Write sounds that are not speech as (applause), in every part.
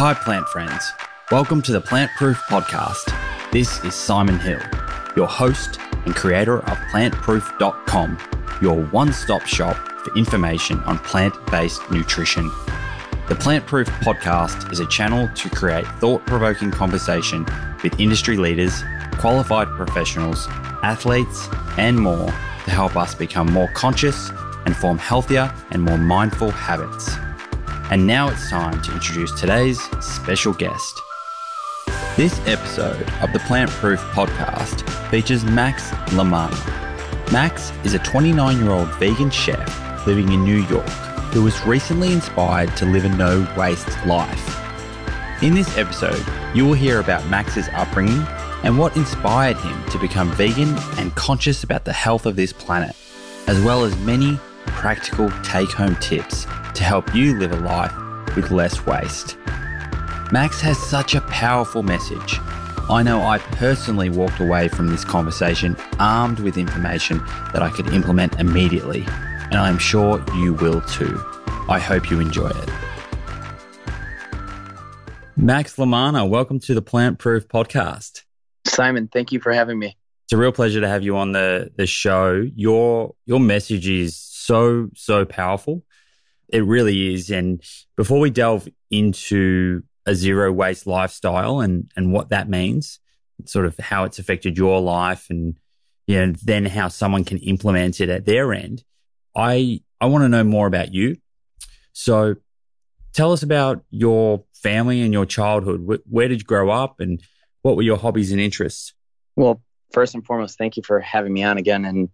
Hi, plant friends. Welcome to the Plant Proof Podcast. This is Simon Hill, your host and creator of plantproof.com, your one stop shop for information on plant based nutrition. The Plant Proof Podcast is a channel to create thought provoking conversation with industry leaders, qualified professionals, athletes, and more to help us become more conscious and form healthier and more mindful habits. And now it's time to introduce today's special guest. This episode of the Plant Proof podcast features Max La Manna. Max is a 29 year old vegan chef living in New York who was recently inspired to live a no waste life. In this episode, you will hear about Max's upbringing and what inspired him to become vegan and conscious about the health of this planet, as well as many practical take home tips to help you live a life with less waste. Max has such a powerful message. I know I personally walked away from this conversation armed with information that I could implement immediately, and I'm sure you will too. I hope you enjoy it. Max La Manna, welcome to the Plant Proof Podcast. Simon, thank you for having me. It's a real pleasure to have you on the the show. Your your message is so so powerful. It really is. And before we delve into a zero waste lifestyle and and what that means, sort of how it's affected your life and you know, then how someone can implement it at their end. I I want to know more about you. So tell us about your family and your childhood. Where, where did you grow up and what were your hobbies and interests? Well, first and foremost, thank you for having me on again. And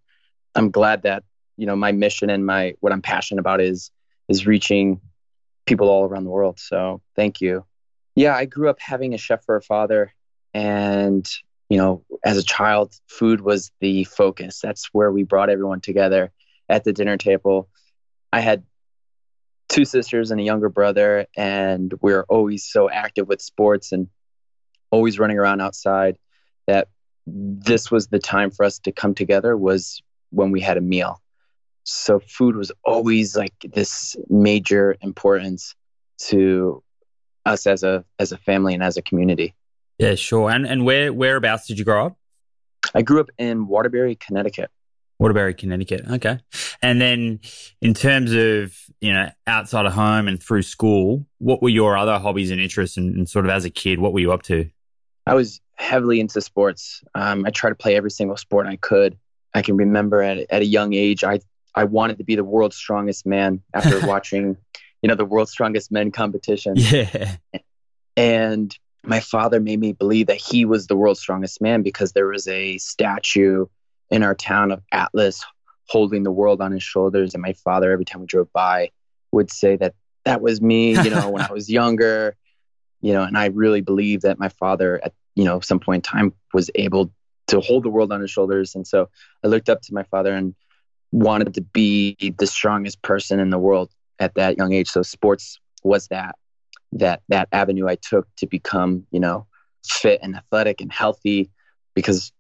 I'm glad that, you know, my mission and my, what I'm passionate about is, is reaching people all around the world. So thank you. Yeah, I grew up having a chef for a father. And, you know, as a child, food was the focus. That's where we brought everyone together at the dinner table. I had two sisters and a younger brother, and we are always so active with sports and always running around outside that this was the time for us to come together was when we had a meal so food was always like this major importance to us as a as a family and as a community. Yeah sure. And and where whereabouts did you grow up? I grew up in waterbury connecticut. Waterbury connecticut. Okay. And then in terms of you know outside of home and through school what were your other hobbies and interests? And, and sort of as a kid what were you up to? I was heavily into sports. Um, I tried to play every single sport I could. I can remember at, at a young age, I, I wanted to be the world's strongest man after (laughs) watching, you know, the world's strongest men competition. Yeah. And my father made me believe that he was the world's strongest man because there was a statue in our town of Atlas holding the world on his shoulders. And my father, every time we drove by, would say that that was me, you know, when I was (laughs) younger you know, and I really believe that my father at, you know, some point in time was able to hold the world on his shoulders. And so I looked up to my father and wanted to be the strongest person in the world at that young age. So sports was that, that, that avenue I took to become, you know, fit and athletic and healthy because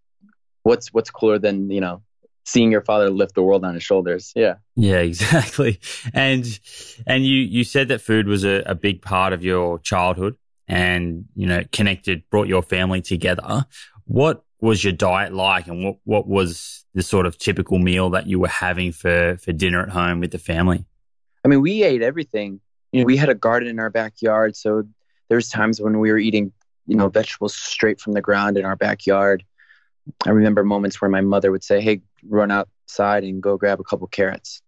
what's, what's cooler than, you know, seeing your father lift the world on his shoulders. Yeah. Yeah, (laughs) exactly. And and you you said that food was a, a big part of your childhood and, you know, connected, brought your family together. What was your diet like and what, what was the sort of typical meal that you were having for, for dinner at home with the family? I mean, we ate everything. You know, we had a garden in our backyard. So there's times when we were eating, you know, vegetables straight from the ground in our backyard. I remember moments where my mother would say, Hey, run outside and go grab a couple carrots.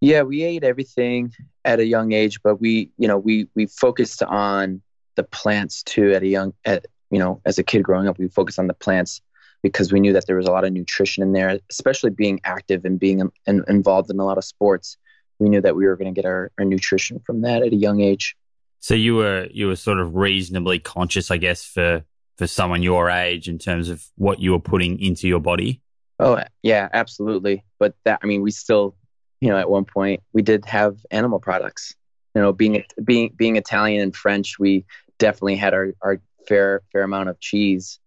Yeah, we ate everything at a young age, but we, you know, we we focused on the plants too at a young at you know as a kid growing up we focused on the plants because we knew that there was a lot of nutrition in there especially being active and being um, in, involved in a lot of sports. We knew that we were going to get our, our nutrition from that at a young age. So you were you were sort of reasonably conscious i guess for for someone your age in terms of what you were putting into your body? Oh yeah absolutely. But that i mean we still you know at one point we did have animal products. You know being being being italian and french we definitely had our, our fair fair amount of cheese.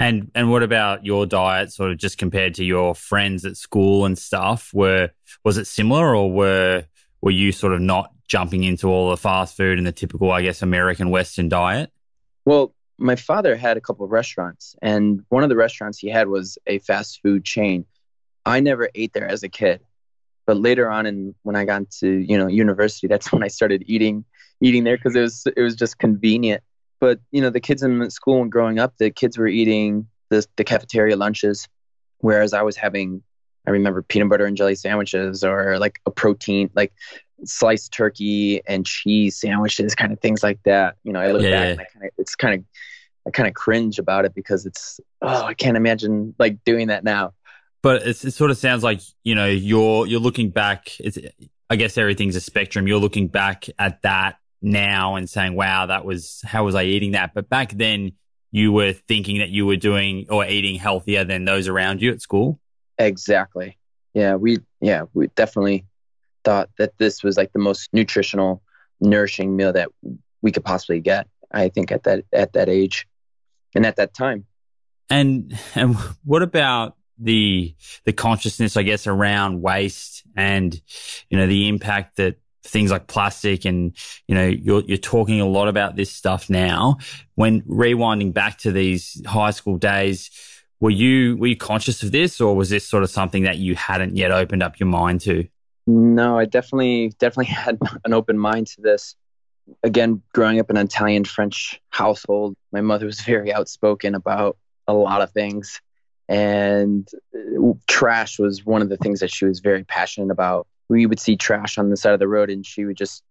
And and what about your diet, sort of just compared to your friends at school and stuff? Were was it similar, or were were you sort of not jumping into all the fast food and the typical, I guess, American Western diet? Well, my father had a couple of restaurants, and one of the restaurants he had was a fast food chain. I never ate there as a kid, but later on, and when I got to you know university, that's (laughs) when I started eating eating there because it was it was just convenient. But you know, the kids in school and growing up, the kids were eating the the cafeteria lunches, whereas I was having I remember peanut butter and jelly sandwiches or like a protein like sliced turkey and cheese sandwiches, kind of things like that. You know, I look yeah, back yeah. and I kind of it's kind of I kind of cringe about it because it's oh I can't imagine like doing that now. But it sort of sounds like you know you're you're looking back. It's I guess everything's a spectrum. You're looking back at that now and saying, "Wow, that was how was I eating that?" But back then, you were thinking that you were doing or eating healthier than those around you at school. Exactly. Yeah, we yeah we definitely thought that this was like the most nutritional, nourishing meal that we could possibly get. I think at that at that age, and at that time. And and what about the the consciousness, I guess, around waste and you know the impact that things like plastic and you know you're you're talking a lot about this stuff now. When rewinding back to these high school days, were you were you conscious of this, or was this sort of something that you hadn't yet opened up your mind to? No, I definitely definitely (laughs) had an open mind to this. Again, growing up in an Italian French household, my mother was (laughs) very outspoken about a lot of things, and uh, trash was one of the things that she was very passionate about. We would see trash on the side of the road, and she would just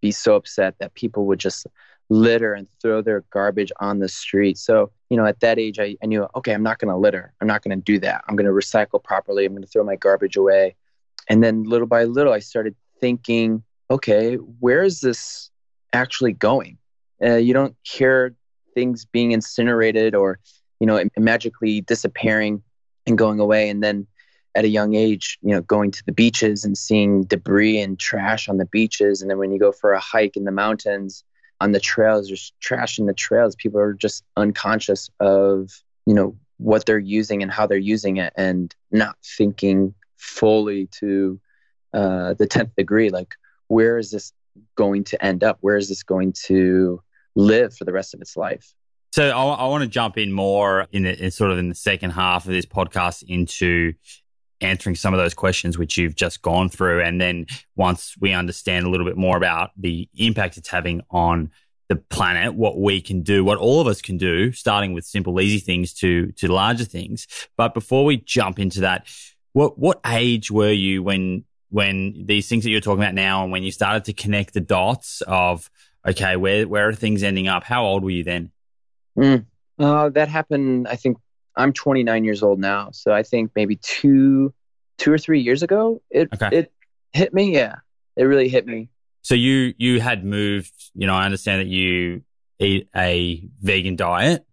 be so upset that people would just litter and throw their garbage on the street. So, you know, at that age, I, I knew, okay, I'm not going to litter. I'm not going to do that. I'm going to recycle properly. I'm going to throw my garbage away. And then little by little, I started thinking, okay, where is this actually going? Uh, you don't hear things being incinerated or, you know, magically disappearing and going away. And then at a young age, you know, going to the beaches and seeing debris and trash on the beaches. And then when you go for a hike in the mountains, on the trails, there's trash in the trails. People are just unconscious of, you know, what they're using and how they're using it and not thinking fully to uh, the 10th degree. Like, where is this going to end up? Where is this going to live for the rest of its life? So I, I want to jump in more in, the, in sort of in the second half of this podcast into answering some of those questions which you've just gone through. And then once we understand a little bit more about the impact it's having on the planet, what we can do, what all of us can do, starting with simple, easy things to, to larger things. But before we jump into that, what, what age were you when, when these things that you're talking about now and when you started to connect the dots of, okay, where, where are things ending up? How old were you then? Mm. Uh, that happened, I think, I'm 29 years old now, so I think maybe two, two or three years ago, it okay. it hit me. Yeah, it really hit me. So you you had moved. You know, I understand that you eat a vegan diet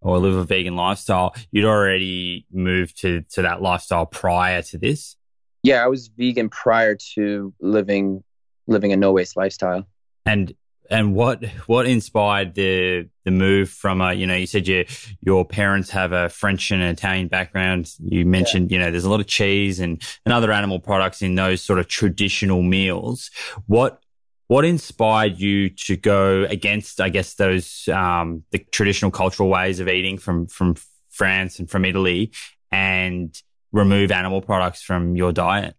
or live a vegan lifestyle. You'd already moved to to that lifestyle prior to this. Yeah, I was vegan prior to living living a no waste lifestyle. And and what what inspired the the move from a you know you said your your parents have a French and Italian background. You mentioned yeah. you know there's a lot of cheese and and other animal products in those sort of traditional meals. What what inspired you to go against I guess those um, the traditional cultural ways of eating from from France and from Italy and remove animal products from your diet?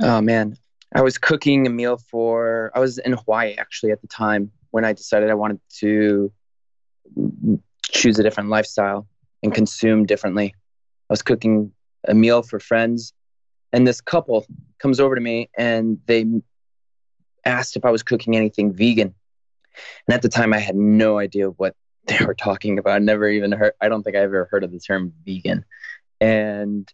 Oh man, I was cooking a meal for, I was in Hawaii actually at the time when I decided I wanted to choose a different lifestyle and consume differently. I was cooking a meal for friends, and this couple comes over to me and they asked if I was cooking anything vegan. And at the time, I had no idea what they were talking about. I never even heard, I don't think I ever heard of the term vegan. And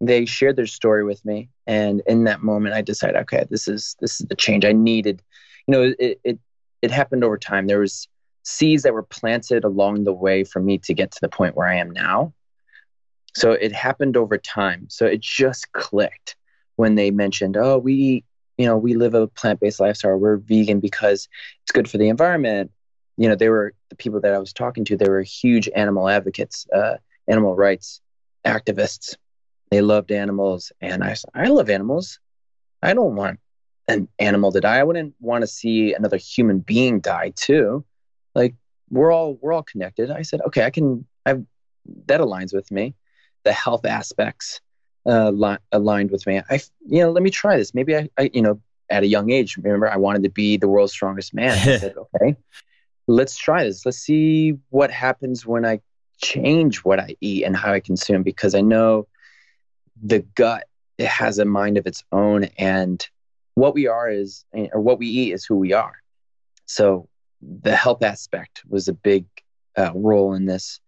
they shared their story with me and in that moment i decided okay this is this is the change i needed. You know it it, it happened over time. There was seeds that were planted along the way for me to get to the point where i am now. So it happened over time. So it just clicked when they mentioned oh we you know we live a plant-based lifestyle. We're vegan because it's good for the environment. You know they were the people that i was talking to they were huge animal advocates uh, animal rights activists they loved animals, and I said, I love animals. I don't want an animal to die. I wouldn't want to see another human being die too. Like we're all we're all connected. I said, okay, I can. I that aligns with me. The health aspects uh, li- aligned with me. I you know let me try this. Maybe I, I you know at a young age. Remember, I wanted to be the world's strongest man. I said, (laughs) okay, let's try this. Let's see what happens when I change what I eat and how I consume because I know the gut it has a mind of its own and what we are is or what we eat is who we are. So the health aspect was a big uh, role in this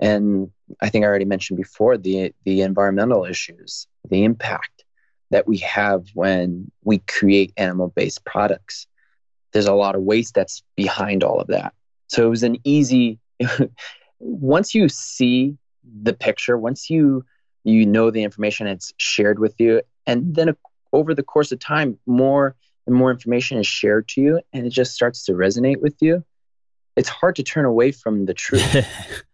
and I think I already mentioned before the the environmental issues, the impact that we have when we create animal-based products. There's a lot of waste that's behind all of that. So it was an easy (laughs) once you see the picture, once you you know the information it's shared with you and then over the course of time more and more information is shared to you and it just starts to resonate with you. It's hard to turn away from the truth. (laughs)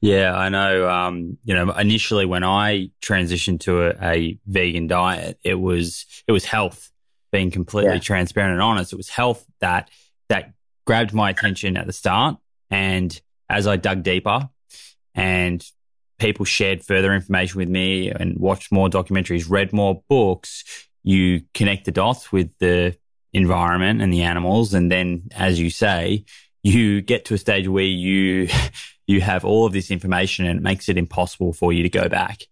Yeah i know um, you know initially when i transitioned to a, a, vegan diet it was it was health being completely yeah. transparent and honest. It was health that that grabbed my attention at the start and as i dug deeper and people shared further information with me and watched more documentaries, read more books, you connect the dots with the environment and the animals. And then, as you say, you get to a stage where you, (laughs) you have all of this information and it makes it impossible for you to go back.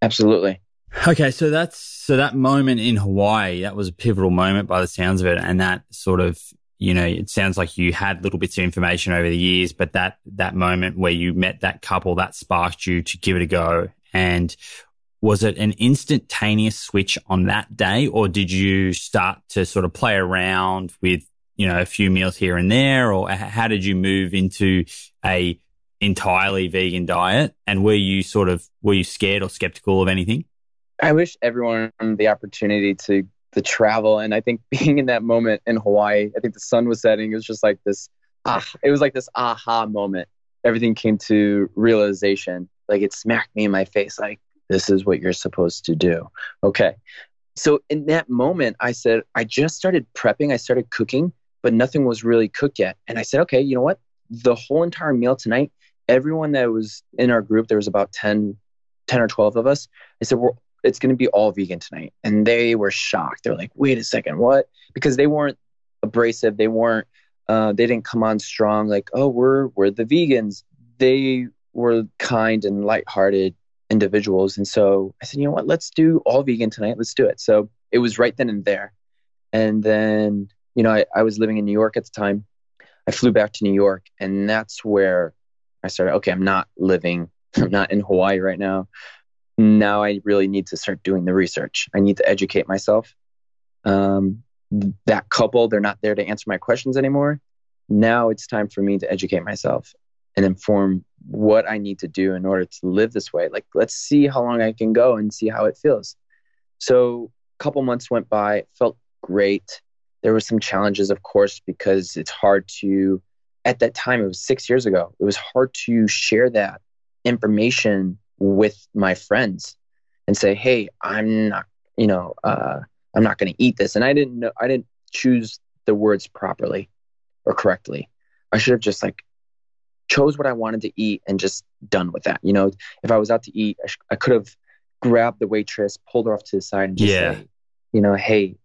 Absolutely. Okay. So that's, so that moment in Hawaii, that was a pivotal moment by the sounds of it. And that sort of you know, it sounds like you had little bits of information over the years, but that, that moment where you met that couple that sparked you to give it a go. And was it an instantaneous switch on that day or did you start to sort of play around with, you know, a few meals here and there or how did you move into a entirely vegan diet? And were you sort of, were you scared or skeptical of anything? I wish everyone the opportunity to the travel. And i think (laughs) being in that moment in hawaii i think the sun was setting. It was just like this ah it was like this aha moment. Everything came to realization. Like it smacked me in my face like this is what you're supposed to do. Okay. So in that moment i said i just started prepping. I started cooking but nothing was really cooked yet. And i said okay you know what? The whole entire meal tonight everyone that was in our group there was about 10 10 or 12 of us. I said we're it's going to be all vegan tonight. And they were shocked. They're like, wait a second, what? Because they weren't abrasive. They weren't, uh, they didn't come on strong like, oh, we're, we're the vegans. They were kind and lighthearted individuals. And so I said, you know what, let's do all vegan tonight. Let's do it. So it was right then and there. And then, you know, I, I was living in New York at the time. I flew back to New York and that's where I started, okay, I'm not living, (laughs) I'm not in Hawaii right now now I really need to start doing the research. I need to educate myself. Um, that couple, they're not there to answer my questions anymore. Now it's time for me to educate myself and inform what I need to do in order to live this way. Like, let's see how long I can go and see how it feels. So, a couple months went by, it felt great. There were some challenges, of course, because it's hard to, at that time, it was six years ago, it was hard to share that information with my friends and say, "Hey, I'm not, you know, uh, I'm not going to eat this." And I didn't know, I didn't choose the words properly or correctly. I should have just like chose what I wanted to eat and just done with that. You know, if I was out to eat, I, sh- I could have grabbed the waitress, pulled her off to the side, and just yeah. say, you know, "Hey,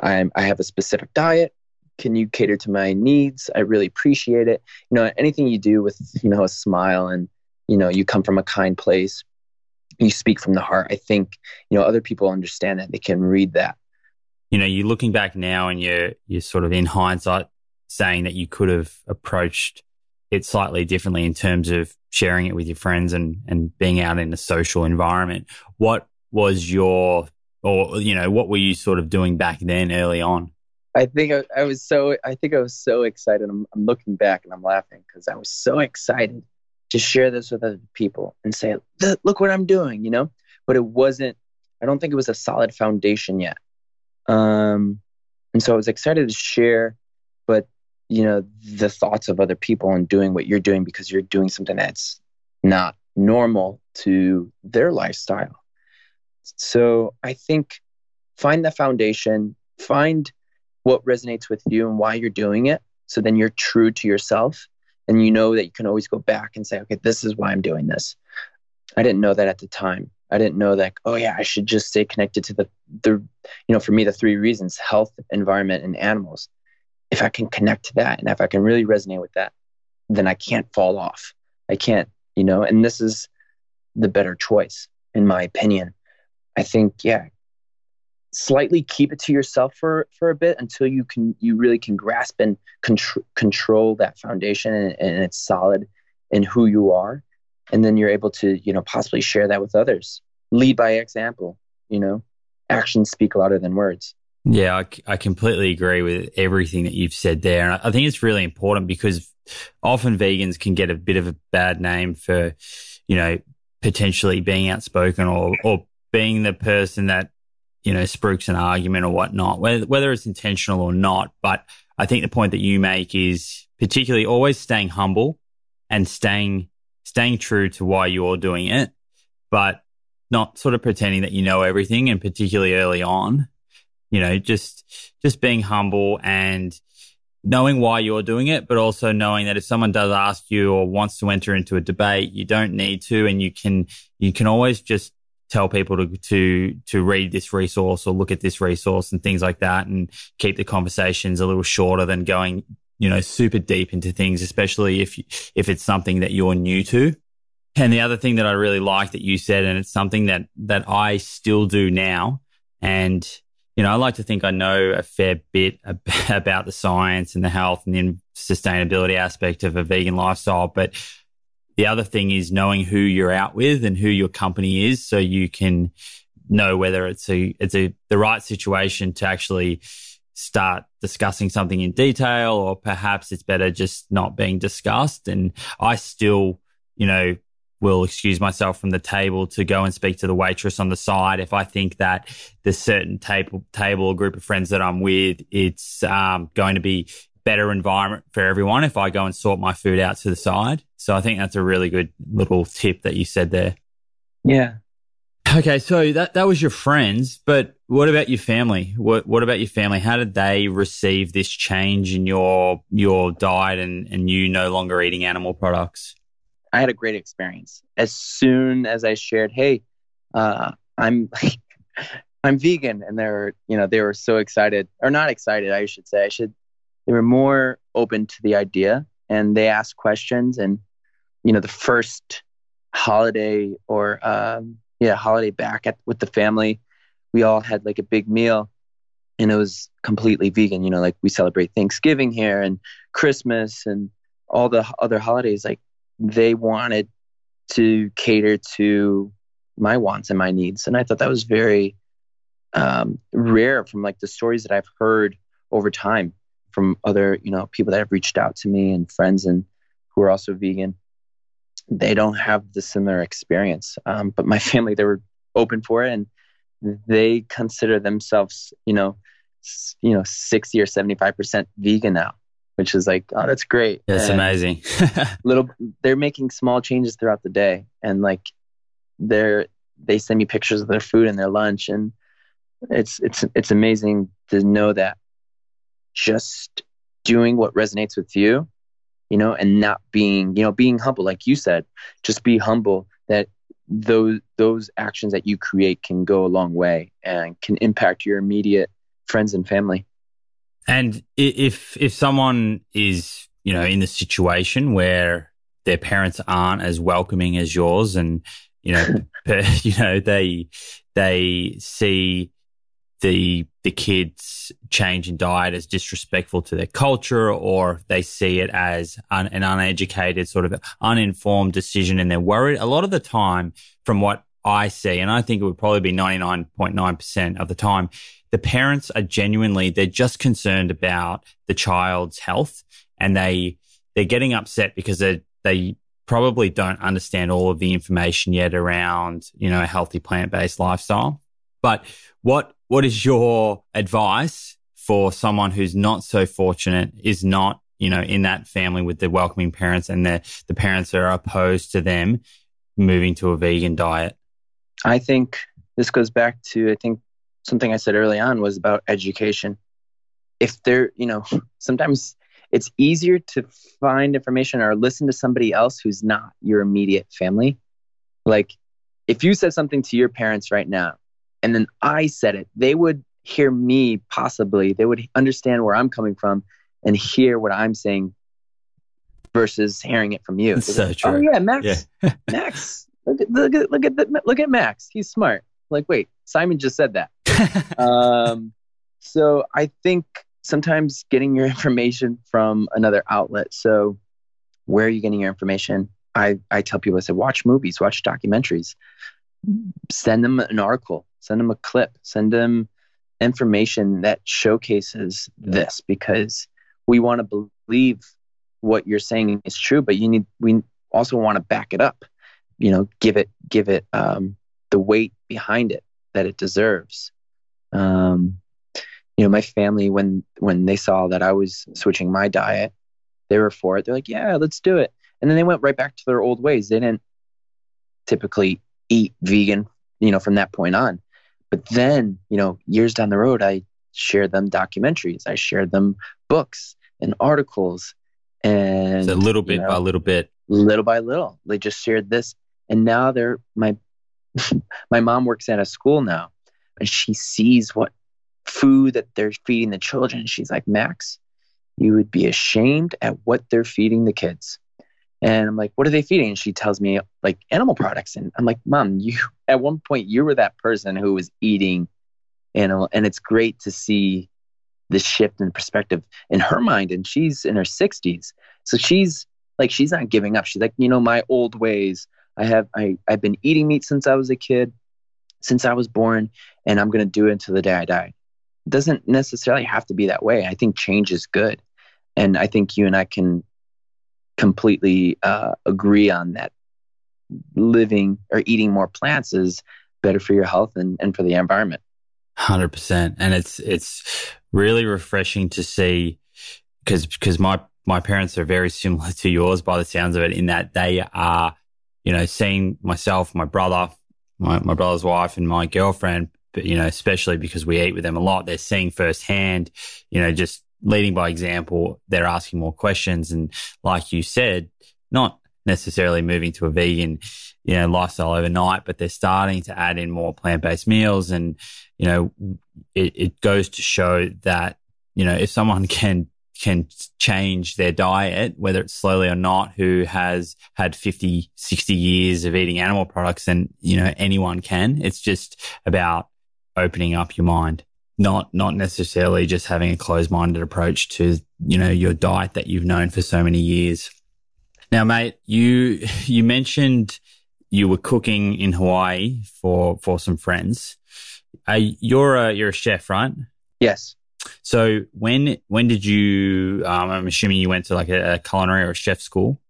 I'm I have a specific diet." Can you cater to my needs? I really appreciate it. You know, anything you do with, you know, a smile and you know you come from a kind place you speak from the heart. I think you know other people understand that. They can read that. You know you're looking back now and you're you're sort of in hindsight saying that you could have approached it slightly differently in terms of sharing it with your friends and and being out in a social environment. What was your or you know what were you sort of doing back then early on? I think i, I was so i think i was so excited. I'm, I'm looking back and i'm laughing because i was so excited to share this with other people and say, look what I'm doing, you know? But it wasn't, I don't think it was a solid foundation yet. Um, and so I was excited to share, but, you know, the thoughts of other people and doing what you're doing because you're doing something that's not normal to their lifestyle. So I think find the foundation, find what resonates with you and why you're doing it. So then you're true to yourself and you know that you can always go back and say, okay, this is why I'm doing this. I didn't know that at the time. I didn't know that, oh yeah, I should just stay connected to the the you know, for me the three reasons, health, environment, and animals. If I can connect to that and if I can really resonate with that, then I can't fall off. I can't, you know, and this is the better choice, in my opinion. I think, yeah, slightly keep it to yourself for for a bit until you can you really can grasp and contr- control that foundation and, and it's solid in who you are. And then you're able to you know possibly share that with others. Lead by example you know? Actions speak louder than words. Yeah I, I completely agree with everything that you've said there. And I, I think it's really important because often vegans can get a bit of a bad name for you know potentially being outspoken or or being the person that you know, spruiks an argument or whatnot, whether, whether it's intentional or not. But I think the point that you make is particularly always staying humble and staying, staying true to why you're doing it, but not sort of pretending that you know everything and particularly early on, you know, just, just being humble and knowing why you're doing it, but also knowing that if someone does ask you or wants to enter into a debate, you don't need to, and you can, you can always just tell people to to to read this resource or look at this resource and things like that and keep the conversations a little shorter than going you know super deep into things especially if if it's something that you're new to. And the other thing that I really like that you said and it's something that that I still do now and you know I like to think I know a fair bit (laughs) about the science and the health and the sustainability aspect of a vegan lifestyle but the other thing is knowing who you're out with and who your company is so you can know whether it's a it's a the right situation to actually start discussing something in detail or perhaps it's better just not being discussed. And I still you know will excuse myself from the table to go and speak to the waitress on the side if I think that the certain table table or group of friends that I'm with it's um, going to be better environment for everyone if I go and sort my food out to the side. So I think that's a really good little tip that you said there. Yeah. Okay, so that that was your friends, but what about your family? What what about your family? How did they receive this change in your your diet and and you no longer eating animal products? I had a great experience. As soon as I shared, "Hey, uh, I'm (laughs) I'm vegan," and they're you know they were so excited, or not excited, I should say. I should they were more open to the idea and they asked questions and you know the first holiday or um, yeah holiday back at with the family we all had like a big meal and it was completely vegan you know like we celebrate thanksgiving here and christmas and all the other holidays like they wanted to cater to my wants and my needs and i thought that was very um, rare from like the stories that i've heard over time from other you know people that have reached out to me and friends and who are also vegan they don't have the similar experience. Um, but my (laughs) family they were open for it and they consider themselves you know you know 60 or 75 percent vegan now which is like oh that's great. That's and amazing. (laughs) little they're making small changes throughout the day and like they're they send me pictures of their food and their lunch and it's it's it's amazing to know that just doing what resonates with you, you know, and not being, you know, being humble, like you said, just be humble that those those actions that you create can go a long way and can impact your immediate friends and family. And if if someone is, you know, in the situation where their parents aren't as welcoming as yours and you know, (laughs) you know, they they see the the kids change in diet as disrespectful to their culture or they see it as un, an uneducated sort of uninformed decision and they're worried. A lot of the time from what I see and I think it would probably be 99.9% of the time the parents are genuinely they're just concerned about the child's health and they they're getting upset because they they probably don't understand all of the information yet around you know a healthy plant-based lifestyle but what what is your advice for someone who's not so fortunate, is not, you know, in that family with the welcoming parents and the, the parents are opposed to them moving to a vegan diet? I think this goes back to, I think, something I said early on was about education. If there, you know, (laughs) sometimes it's easier to find information or listen to somebody else who's not your immediate family. Like if you said something to your parents right now and then I said it, they would hear me possibly, they would understand where I'm coming from and hear what I'm saying versus hearing it from you. so like, true. Oh yeah, Max. Yeah. (laughs) Max. Look at look at look at the, look at Max. He's smart. Like, wait, Simon just said that. (laughs) um, so I think sometimes getting your (laughs) information from another outlet. So where are you getting your information? I, I tell people, I say, watch movies, watch documentaries, send them an article, send them a clip, send them information that showcases this because we want to believe what you're saying is true, but you need, we also want to back it up, you know, give it, give it um, the weight behind it that it deserves. Um, you know, my family when when they saw that I was switching my diet, they were for it. They're like, "Yeah, let's do it." And then they went right back to their old ways. They didn't typically eat vegan, you know, from that point on. But then, you know, years down the road, I shared them documentaries. I shared them books and articles, and so little bit you know, by little bit, little by little, they just shared this. And now they're my (laughs) my mom works at a school now, and she sees what food that they're feeding the children. She's like, Max, you would be ashamed at what they're feeding the kids. And I'm like, what are they feeding? And she tells me like animal products. And I'm like, mom, you (laughs) at one point you were that person who was eating animal. And it's great to see the shift in perspective in her mind. And she's in her 60s. So she's like, she's not giving up. She's like, you know, my old ways. I have I, I've been eating meat since I was a kid, since I was born, and I'm gonna do it until the day I die doesn't necessarily have to be that way. I think change is good. And I think you and I can completely uh, agree on that. Living or eating more plants is better for your health and, and for the environment. 100%. And it's, it's really refreshing to see because, because my, my parents are very similar to yours by the sounds of it in that they are, you know, seeing myself, my brother, my, my brother's wife and my girlfriend but you know, especially because we eat with them a lot, they're seeing firsthand, you know, just leading by example, they're asking more questions. And like you said, not necessarily moving to a vegan, you know, lifestyle overnight, but they're starting to add in more plant-based meals. And, you know, it, it goes to show that, you know, if someone (laughs) can can change their diet, whether it's slowly or not, who has had 50, 60 years of eating animal products, then, you know, anyone can. It's just about opening up your mind, not not necessarily just having a closed-minded approach to you know your diet that you've known for so many years. Now, mate, you (laughs) you mentioned you were cooking in Hawaii for for some friends. Uh, you're a you're a chef, right? Yes. So when when did you? Um, I'm assuming you went to like a, a culinary or a chef school.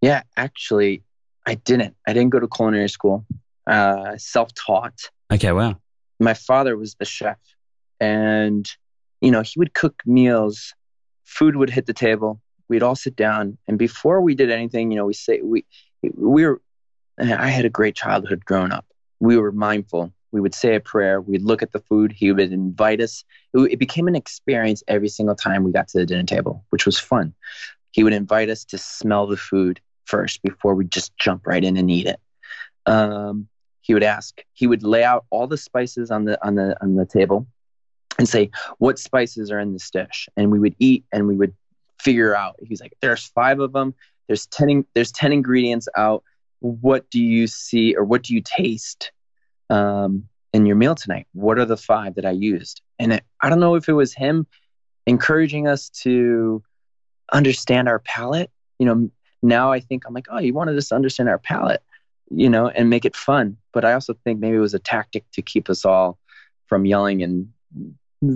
Yeah, actually, I didn't. I didn't go to culinary school. Uh, self taught. Okay, wow my father was the chef and you know he would cook meals. Food would hit the table. We'd all sit down. And before we did anything you know we say we we were i had a great childhood growing up. We were mindful. We would say a prayer. We'd look at the food. He would invite us. It became an experience every single time we got to the dinner table which was fun. He would invite us to smell the food first before we just jump right in and eat it. Um, he would ask. He would lay out all the spices on the on the on the table and say what spices are in this dish? And we would eat and we would figure out. He's like there's five of them there's 10 there's 10 ingredients out. What do you see or what do you taste um, in your meal tonight? What are the five that i used? And it, i don't know if it was him encouraging us to understand our palate. You know now i think i'm like oh you wanted us to understand our palate you know, and make it fun. But I also think maybe it was a tactic to keep us all from yelling and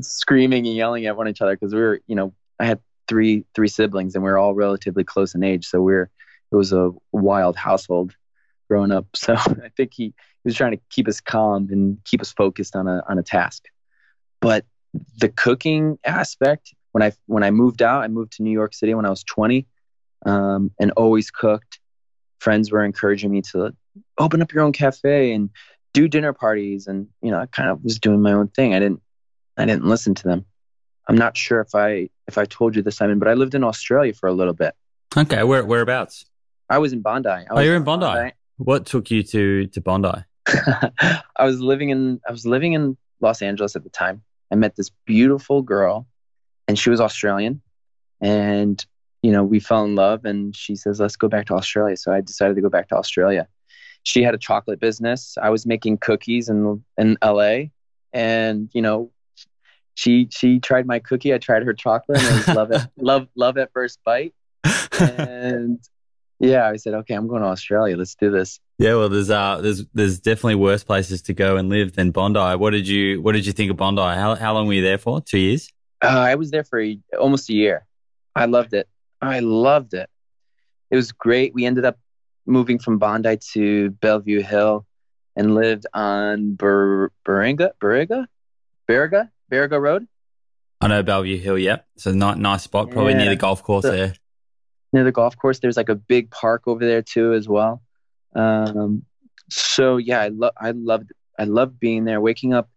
screaming and yelling at one another because we were, you know, I had three three siblings and we are all relatively close in age, so we we're it was a wild household growing up. (laughs) So I think he, he was trying to keep us calm and keep us focused on a on a task. But the cooking aspect, when I when I moved out, I moved to New York City when I was 20, um, and always cooked. Friends were encouraging me to open up your own cafe and do dinner parties and you know I kind of was doing my own thing. I didn't I didn't listen to them. I'm not sure if I if I told you this, Simon, but I lived in Australia for a little bit. Okay, where whereabouts? I was in Bondi. I oh, you're in Bondi. Bondi. What took you to to Bondi? (laughs) I was living in I was living in Los Angeles at the time. I met this beautiful girl, and she was Australian, and you know we fell in love. And she says, "Let's go back to Australia." So I decided to go back to Australia. She had a chocolate business. I was making cookies in in LA, and you know she she tried my cookie. I tried her chocolate, and it was love it (laughs) love love at first bite. And yeah, I said, okay, I'm going to Australia. Let's do this. Yeah, well, there's uh, there's there's definitely worse places to go and live than Bondi. What did you What did you think of Bondi? How how long were you there for? Two years. Uh, I was there for a, almost a year. I loved it. I loved it. It was great. We ended up moving from Bondi to Bellevue Hill and lived on Ber- Beringa, Beriga, Beriga, Birriga Road. I know Bellevue Hill. Yep, it's a nice, nice spot, probably yeah. near the golf course there near the golf course. There's like a big park over there too as well. Um, so yeah, I love I loved I loved being there. Waking up,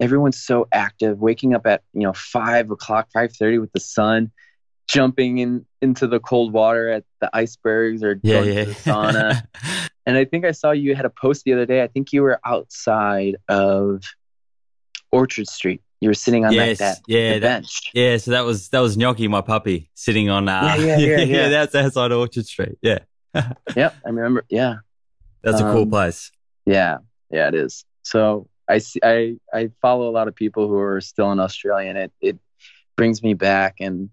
everyone's so active. Waking up at you know five o'clock, five thirty with the sun, jumping in into the cold water at the icebergs or yeah, going yeah. to the sauna. (laughs) and I think I saw you had a post the other day. I think you were outside of Orchard Street. You were sitting on yes, that, that yeah, that, bench. Yeah, so that was that was Gnocchi, my puppy, sitting on. Uh, yeah, yeah, yeah, (laughs) yeah, yeah. That's outside Orchard Street. Yeah. (laughs) yep, I remember. Yeah, that's um, a cool um, place. Yeah, yeah, it is. So I see, I I follow a lot of people who are still in Australia, and it it brings me back, and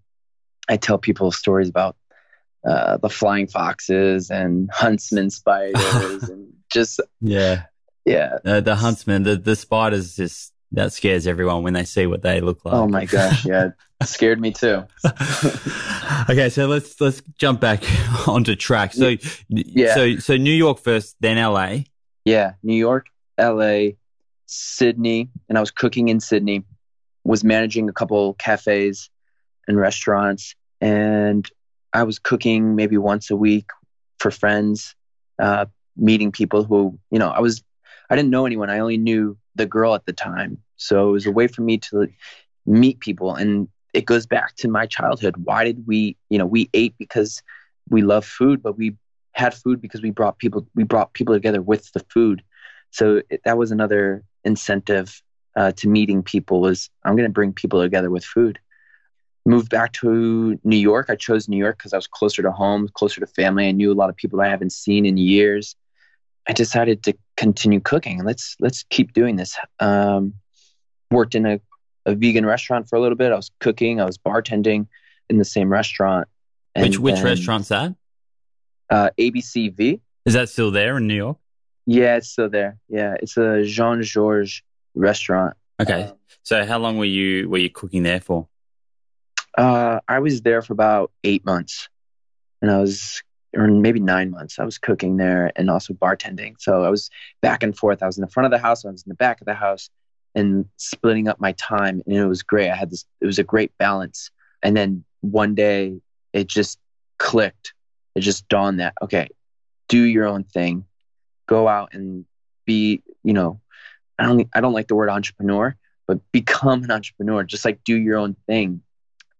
I tell people stories about uh, the flying foxes and huntsman spiders, (laughs) and just yeah, yeah, uh, the huntsman, the the spiders just that scares everyone when they see what they look like. Oh my gosh, yeah, (laughs) scared me too. (laughs) okay, so let's let's jump back (laughs) onto track. So yeah, so so New York first, then LA. Yeah, New York, LA, Sydney, and I was cooking in Sydney. Was managing a couple cafes and restaurants, and I was cooking maybe once a week for friends, uh, meeting people who you know I was. I didn't know anyone. I only knew the girl at the time. So it was a way for me to meet people. And it goes back to my childhood. Why did we, you know, we ate because we love food, but we had food because we brought people, we brought people together with the food. So it, that was another incentive uh, to meeting people was I'm going to bring people together with food. Moved back to New York. I chose New York because I was closer to home, closer to family. I knew a lot of people that I haven't seen in years. I decided to continue cooking. Let's let's keep doing this. Um, worked in a, a vegan restaurant for a little bit. I was cooking. I was bartending in the same restaurant. which which then, restaurant's that? Uh, ABCV. Is that still there in New York? Yeah, it's still there. Yeah, it's a Jean Georges restaurant. Okay. Um, so how long were you were you cooking there for? Uh, I was there for about eight months, and I was or maybe nine months. I was cooking there and also bartending. So I was back and forth. I was in the front of the house, I was in the back of the house, and splitting up my time. And it was great. I had this, it was a great balance. And then one day it just clicked. It just dawned that, okay, do your own thing, go out and be, you know, I don't, I don't like the word entrepreneur, but become an entrepreneur, just like do your own thing.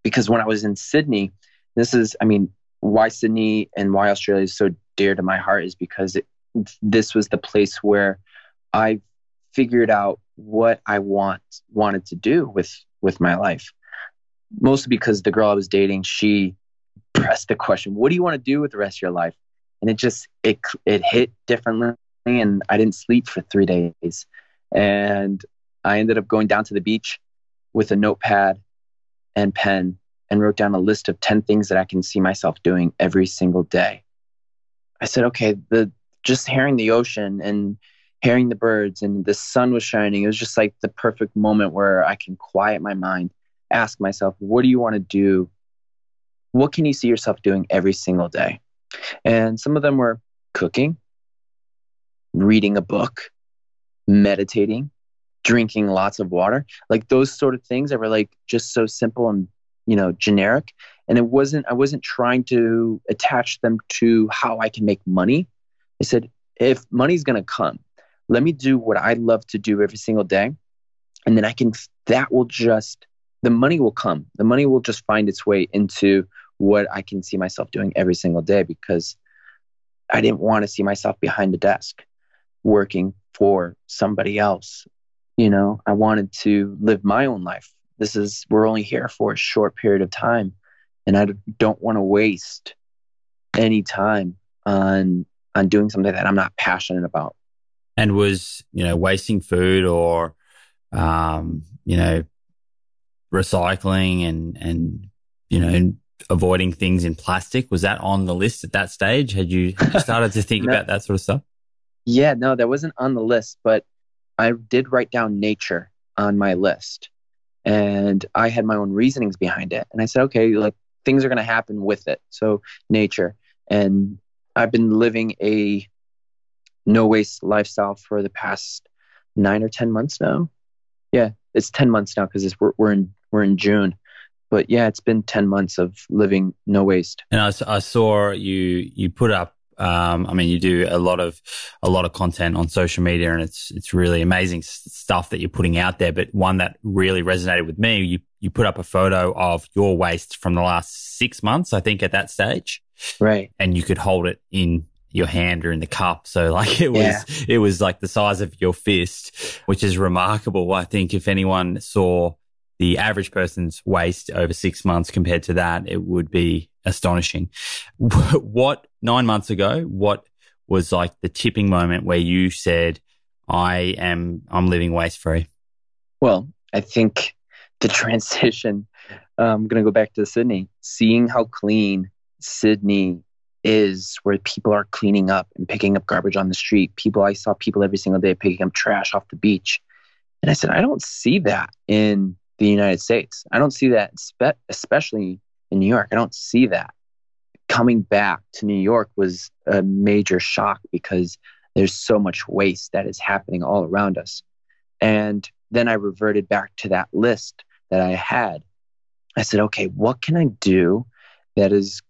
Because when I was in Sydney, this is, I mean, why Sydney and why Australia is so dear to my heart is because it, this was the place where I figured out what I want wanted to do with with my life. Mostly because the girl I was dating, she pressed the question, "What do you want to do with the rest of your life?" And it just it it hit differently, and I didn't sleep for three days, and I ended up going down to the beach with a notepad and pen and wrote down a list of 10 things that I can see myself doing every single day. I said, okay, the just hearing the ocean and hearing the birds and the sun was shining, it was just like the perfect moment where I can quiet my mind, ask myself, what do you want to do? What can you see yourself doing every single day? And some of them were cooking, reading a book, meditating, drinking lots of water, like those sort of things that were like just so simple and you know generic and it wasn't i wasn't trying to attach them to how i can make money i said if money's going to come let me do what I love to do every single day. And then I can, that will just, the money will come. The money will just find its way into what I can see myself doing every single day because I didn't want to see myself behind the desk working for somebody else. You know, I wanted to live my own life. This is, we're only here for a short period of time. And I don't want to waste any time on on doing something that I'm not passionate about. And was, you know, wasting food or um, you know, recycling and and you know, avoiding things in plastic, was that on the list at that stage? Had you, had you started to think (laughs) no. about that sort of stuff? Yeah, no, that wasn't on the list, but I did write down nature on my list. And I had my own reasonings behind it. And I said, okay, like things are going to happen with it. So, nature. And I've been living a no waste lifestyle for the past nine or 10 months now. Yeah, it's 10 months now because we're, we're, in, we're in June. But yeah, it's been 10 months of living no waste. And I, I saw you, you put up um, I mean, you do a lot of a lot of content on social media, and it's it's really amazing stuff that you're putting out there. But one that really resonated with me, you you put up a photo of your waste from the last six months, I think, at that stage, right? And you could hold it in your hand or in the cup, so like (laughs) it was yeah. it was like the size of your fist, which is remarkable. I think if anyone saw the average person's waste over six months compared to that, it would be astonishing. (laughs) what nine months ago, what was like the tipping moment where you said, I am, I'm living waste free? Well, I think the (laughs) transition, um, I'm going to go back to Sydney, seeing how clean Sydney is where people are cleaning up and picking up garbage on the street. People, I saw people every single day picking up trash off the beach. And I said, I don't see that in the United States. I don't see that, especially in New York. I don't see that. Coming back to New York was a major shock because there's so much waste that is happening all around us. And then I reverted back to that list that I had. I said, okay, what can I do that is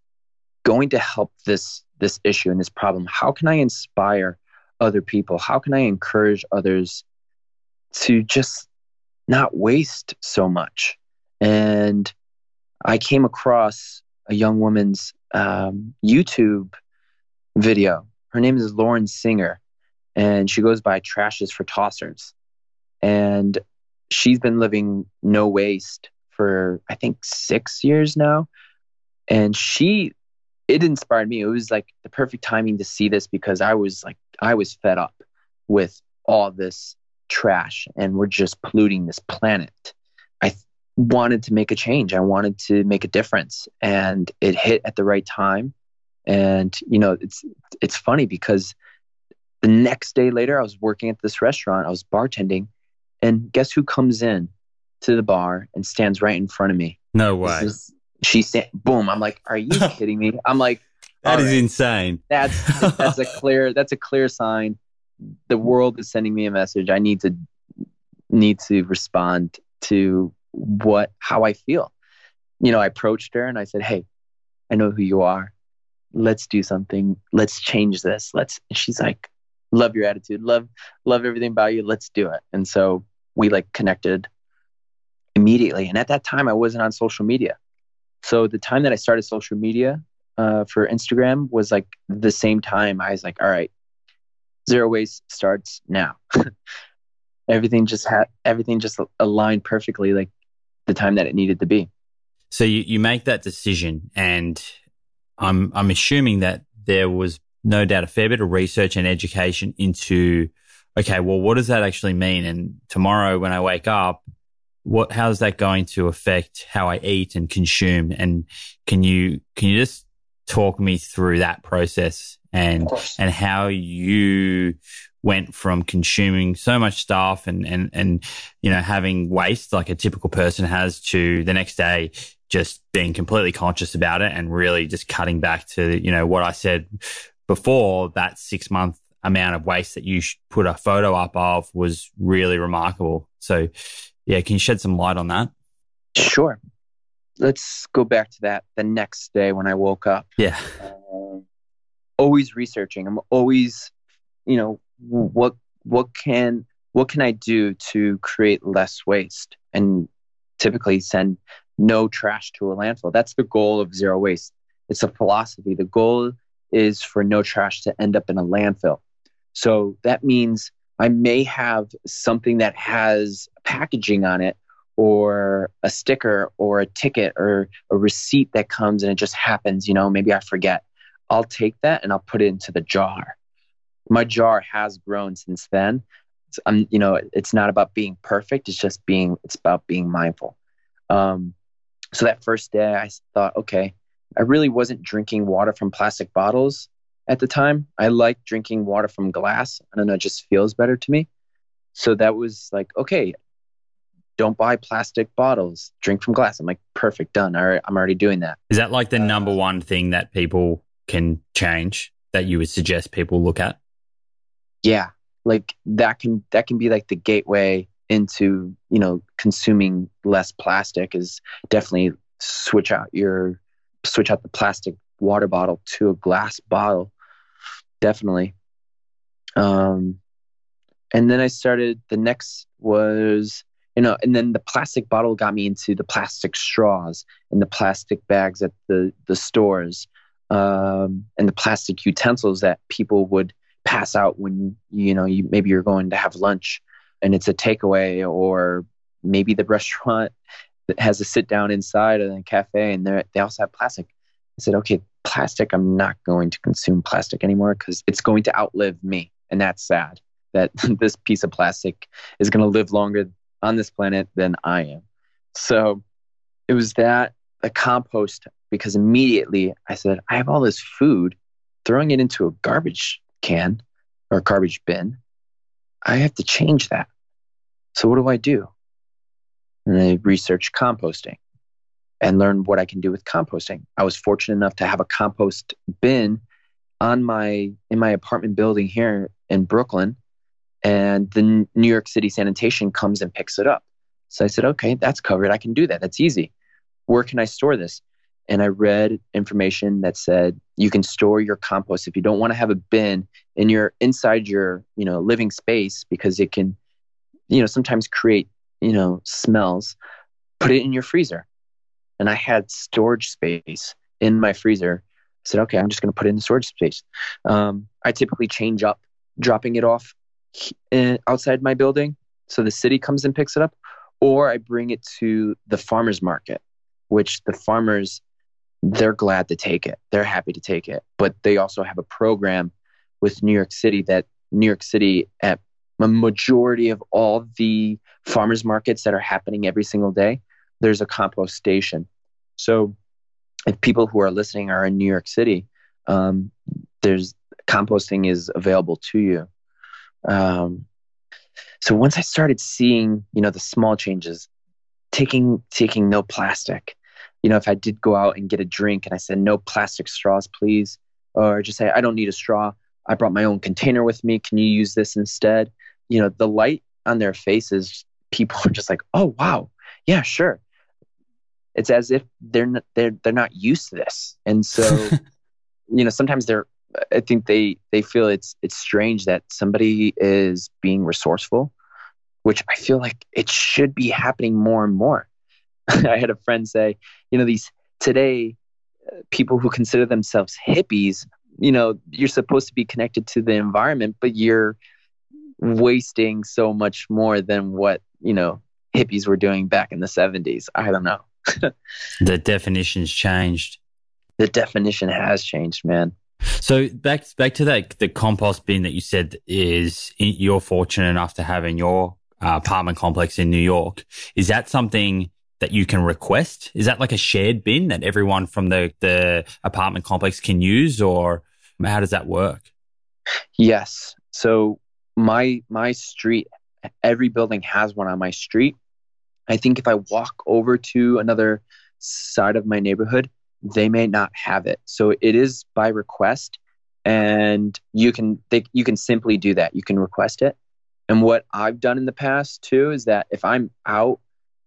going to help this this issue and this problem? How can I inspire other people? How can I encourage others to just not waste so much? And I came across a young woman's um, YouTube video. Her name is Lauren Singer, and she goes by Trash is for Tossers. And she's been living no waste for, I think, six years now. And she, it inspired me. It was like the perfect timing to see this because I was like, I was fed up with all this trash and we're just polluting this planet. I wanted to make a change. I wanted to make a difference, and it hit at the right time. And you know, it's it's funny because the next day later, I was working at this restaurant. I was bartending, and guess who comes in to the bar and stands right in front of me? No way. Is, she said, boom. I'm like, are you (laughs) kidding me? I'm like, that is right. insane. That's (laughs) that's a clear that's a clear sign. The world is sending me a message. I need to need to respond to what how I feel. You know, I approached her and I said, "Hey, I know who you are. Let's do something. Let's change this. Let's." She's like, "Love your attitude. Love love everything about you. Let's do it." And so we like connected immediately. And at that time, I wasn't on social media. So the time that I started social media uh, for Instagram was like the same time I was like, all right, zero waste starts now. (laughs) everything just had everything just aligned perfectly. Like the time that it needed to be. So you, you make that decision, and I'm I'm assuming that there was no doubt a fair bit of research and education into okay, well, what does that actually mean? And tomorrow when I wake up, what how is that going to affect how I eat and consume? And can you can you just talk me through that process and and how you went from consuming so much stuff and, and, and, you know, having waste like a typical person has to the next day just being completely conscious about it and really just cutting back to, you know, what I said before that six month amount of waste that you put a photo up of was really remarkable. So, yeah, can you shed some light on that? Sure. Let's go back to that the next day when I woke up. Yeah. Um, always researching. I'm always, you know, what what can what can I do to create less waste and typically send no trash to a landfill. That's the goal of zero waste. It's a philosophy. The goal is for no trash to end up in a landfill. So that means I may have something that has packaging on it or a sticker or a ticket or a receipt that comes and it just happens, you know, maybe I forget. I'll take that and I'll put it into the jar. My jar has grown since then. I'm, you know, it's not about being perfect. It's just being, it's about being mindful. Um, so that first day I thought, okay, I really wasn't drinking water from plastic bottles at the time. I like drinking water from glass. I don't know, it just feels better to me. So that was like, okay, don't buy plastic bottles, drink from glass. I'm like, perfect, done. All right, I'm already doing that. Is that like the uh, number one thing that people can change that you would suggest people look at? Yeah, like that can that can be like the gateway into you know consuming less plastic is definitely switch out your switch out the plastic water bottle to a glass bottle definitely. Um and then i started the next was you know and then the plastic bottle got me into the plastic straws and the plastic bags at the the stores um and the plastic utensils that people would pass out when you know you maybe you're going to have lunch and it's a takeaway or maybe the (laughs) restaurant that has a sit down inside of a cafe and they they also have plastic i said okay plastic i'm not going to consume plastic anymore because it's going to outlive me and that's sad that (laughs) this piece of plastic is going to live longer on this planet than i am so it was that the compost because immediately i said i have all this food throwing it into a garbage can or garbage bin I have to change that. So what do I do? And I researched composting and learn what I can do with composting. I was fortunate enough to have a compost bin on my in my apartment building here in Brooklyn and the New York City sanitation comes and picks it up. So I said, "Okay, that's covered. I can do that. That's easy. Where can I store this?" and I read information that said you can store your compost if you don't want to have a bin in your inside your you know living space because it can you know sometimes create you know smells put it in your freezer and i had storage space in my freezer i said okay i'm just going to put it in the storage space um, i typically change up dropping it off outside my building so the city comes and picks it up or i bring it to the farmers market which the farmers they're glad to take it. They're happy to take it. But they also have a program with New York City that New York City at a majority of all the farmers markets that are happening every single day, there's a compost station. So if people who are listening are in New York City, um, there's composting is available to you. Um, so once I started seeing, you know, the small changes, taking taking no plastic, you know, if I did go out and get a drink and I said, no plastic straws, please, or just say, I don't need a straw. I brought my own container with me. Can you use this instead? You know, the light on their faces, people are just like, oh, wow. Yeah, sure. It's as if they're not, they're, they're not used to this. And so, (laughs) you know, sometimes they're, I think they, they feel it's, it's strange that somebody is being resourceful, which I feel like it should be happening more and more. (laughs) I had a friend say, you know, these today uh, people who consider themselves hippies, you know, you're supposed to be connected to the environment, but you're wasting so much more than what, you know, hippies were doing back in the 70s. I don't know. (laughs) the definition's changed. The definition has changed, man. So back back to that the compost bin that you said is you're fortunate enough to have in your uh, apartment complex in New York. Is that something that you can request? Is that like a shared bin that everyone from the, the apartment complex can use or how does that work? Yes. So my my street, every building has one on my street. I think if I walk over to another side of my neighborhood, they may not have it. So it is by request and you can they, you can simply do that. You can request it. And what I've done in the past too is that if I'm out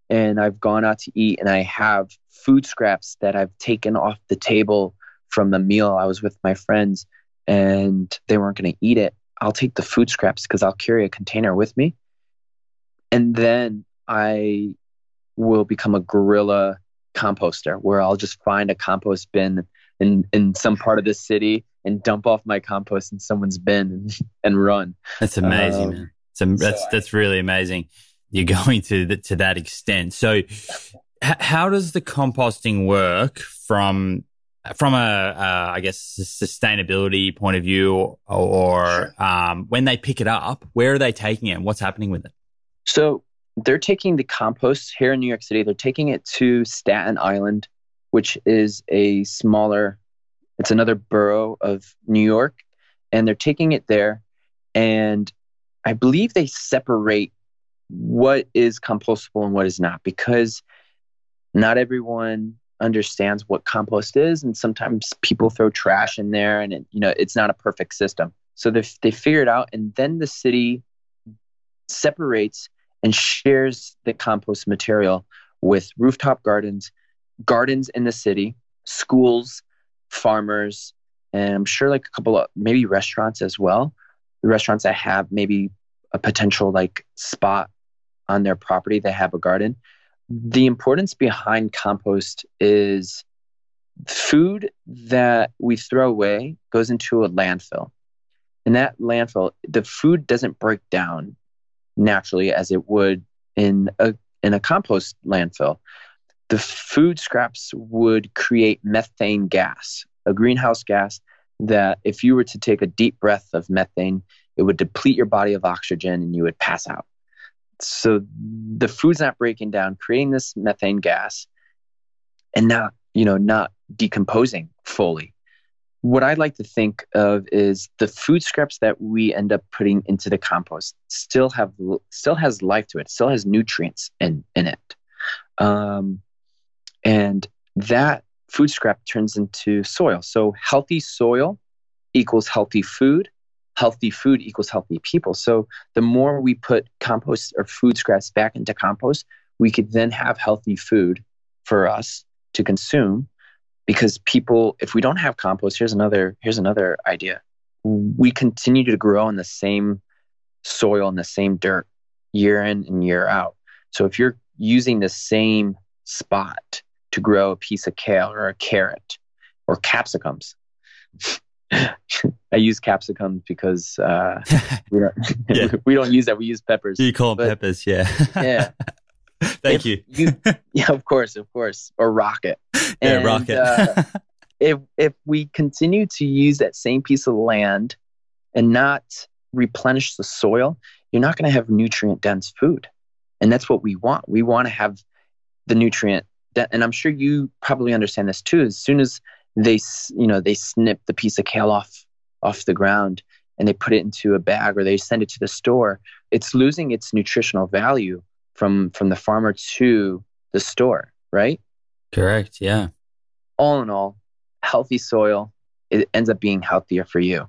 and I've gone out to eat and I have food scraps that I've taken off the table from the meal I was with my friends and they weren't going to eat it. I'll take the food scraps because I'll carry a container with me. And then I will become a guerrilla composter where I'll just find a compost bin in, in some part of the city and dump off my compost in someone's bin and, (laughs) and run. That's amazing, um, man. A, that's, so that's really amazing. You're (laughs) going to the, to that extent. So h- how does the composting work from from a, uh, I guess, sustainability point of view, or sure. um, when they pick it up, where are they taking it and what's happening with it? So they're taking the compost here in New York City. They're taking it to Staten Island, which is a smaller, it's another borough of New York, and they're taking it there. And I believe they separate what is compostable and what is not because not everyone understands what compost is and sometimes people throw trash in there and it, you know it's not a perfect system so they they figure it out and then the city separates and shares the compost material with rooftop gardens gardens in the city schools farmers and i'm sure like a couple of maybe restaurants as well the restaurants that have maybe a potential like spot on their property that have a garden the importance behind compost is food that we throw away goes into a landfill. In that landfill, the food doesn't break down naturally as it would in a in a compost landfill. The food scraps would create methane gas, a greenhouse gas that if you were to take a deep breath of methane, it would deplete your body of oxygen and you would pass out so the food's not breaking down, creating this methane gas, and not you know not decomposing fully. What I like to think of is the food scraps that we end up putting into the compost still have still has life to it, still has nutrients in in it, um, and that food scrap turns into soil. So healthy soil equals healthy food healthy food equals healthy people. So the more we put compost or food scraps back into compost, we could then have healthy food for us to consume because people if we don't have compost here's another here's another idea we continue to grow in the same soil and the same dirt year in and year out so if you're using the same spot to grow a piece of kale or a carrot or capsicums (laughs) I use capsicums because uh, (laughs) we don't yeah. (laughs) we don't use that. We use peppers. You call them but, peppers, yeah. yeah. Thank you. you. Yeah, of course, of course. Or rocket. (laughs) Yeah, rocket. uh, (laughs) if if we continue to use that same piece of land and not replenish the soil, you're not going to have nutrient dense food, and that's what we want. We want to have the nutrient. That, and I'm sure you probably understand this too. As soon as they you know they snip the piece of kale off off the ground and they put it into a bag or they send it to the store it's losing its nutritional value from from the farmer to the store right correct yeah all in all healthy soil it ends up being healthier for you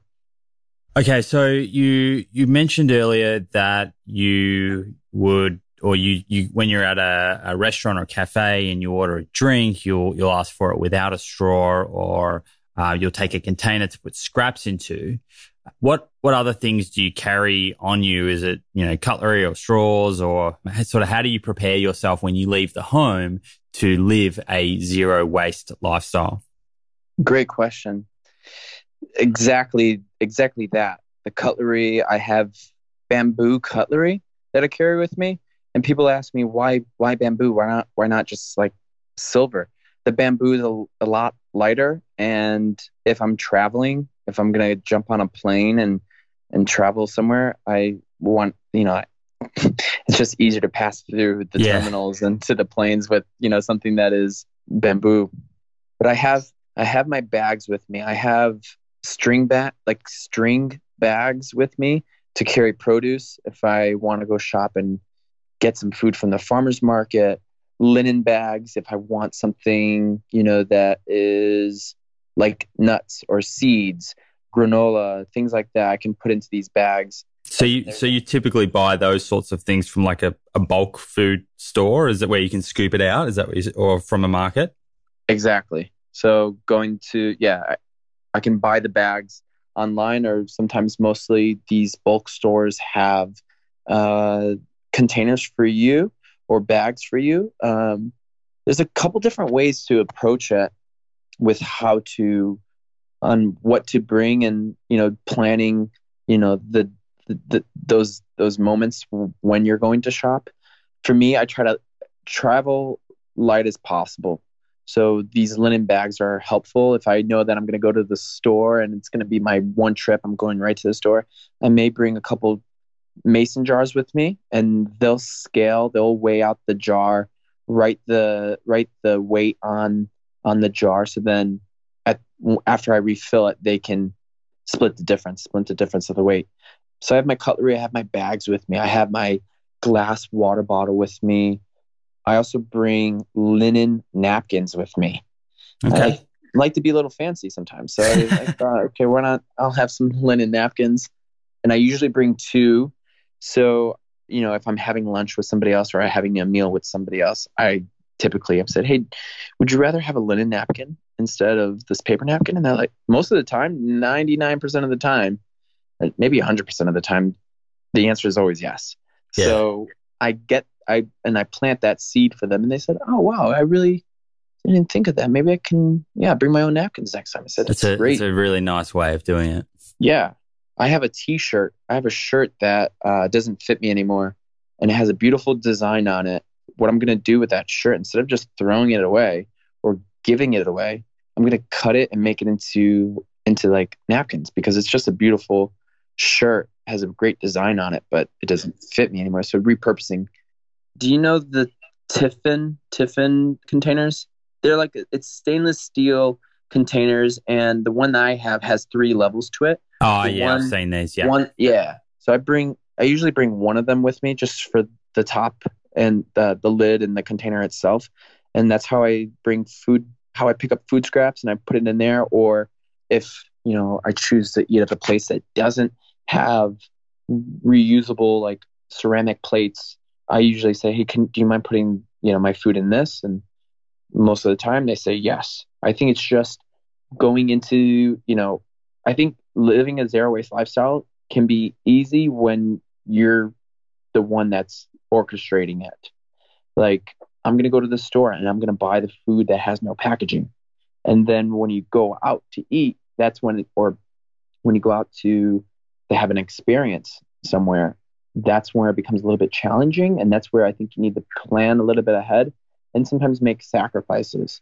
okay so you you mentioned earlier that you would or you, you when you're at a, a restaurant or cafe and you order a drink, you'll you'll ask for it without a straw, or uh, you'll take a container to put scraps into. What what other things do you carry on you? Is it you know cutlery or straws, or sort of how do you prepare yourself when you leave the home to live a zero waste lifestyle? Great question. Exactly, exactly that. The cutlery I have bamboo cutlery that I carry with me and people ask me why why bamboo? Why not why not just like silver? The bamboo is a, a lot lighter, and if I'm traveling, if I'm gonna jump on a plane and and travel somewhere, I want you know (laughs) it's just easier to pass through the yeah. terminals and to the planes with you know something that is bamboo. But I have I have my bags with me. I have string bat like string bags with me to carry produce if I want to go shop and get some food from the farmer's market, linen bags if I want something, you know, that is like nuts or seeds, granola, things like that. I can put into these bags. So you so you typically buy those sorts of things from like a, a bulk food store? Is it where you can scoop it out? Is that what you, or from a market? Exactly. So going to yeah, I, I can buy the bags. online or sometimes mostly these bulk stores have uh, containers for you or bags for you. Um, there's a couple different ways to approach it with how to on what to bring and you know planning you know the, the, the those those moments when you're going to shop. For me i try to travel light as possible. So these linen bags are helpful. If i know that i'm going to go to the store and it's going to be my one trip i'm going right to the store i may bring a couple mason jars with me and they'll scale they'll weigh out the jar write the write the weight on on the jar. So then at after i refill it they can split the difference split the difference of the weight. So i have my cutlery i have my bags with me. I have my glass water bottle with me. I also bring linen napkins with me. Okay. I like to be a little fancy sometimes. So I, (laughs) I thought uh, okay why not? I'll have some linen napkins. And i usually bring two. So, you know, if I'm having lunch with somebody else or I'm having a meal with somebody else, I typically I've said, Hey, would you rather have a linen napkin instead of this paper napkin? And they're like, most of the time, 99% of the time, maybe 100% of the time, the answer is always yes. Yeah. So I get, I, and I plant that seed for them and they said, Oh, wow, I really didn't think of that. Maybe I can, yeah, bring my own napkins next time. I said, That's, a, great. It's a really nice way of doing it. Yeah. I have a T-shirt. I have a shirt that uh, doesn't fit me anymore, and it has a beautiful design on it. What I'm gonna do with that shirt instead of just throwing it away or giving it away, I'm gonna cut it and make it into into like napkins because it's just a beautiful shirt. Has a great design on it, but it doesn't fit me anymore. So repurposing. Do you know the Tiffin Tiffin containers? They're like it's stainless steel containers, and the one that I have has three levels to it. Oh the yeah, one, I've seen these. Yeah, one yeah. So I bring I usually bring one of them with me just for the top and the the lid and the container itself, and that's how I bring food. How I pick up food scraps and I put it in there, or if you know I choose to eat at a place that doesn't have reusable like ceramic plates, I usually say, "Hey, can do you mind putting you know my food in this?" And most of the time they say yes. I think it's just going into, you know, I think living a zero waste lifestyle can be easy when you're the one that's orchestrating it. Like, I'm going to go to the store and I'm going to buy the food that has no packaging. And then when you go out to eat, that's when, it, or when you go out to, to have an experience somewhere, that's where it becomes a little bit challenging. And that's where I think you need to plan a little bit ahead and sometimes make sacrifices.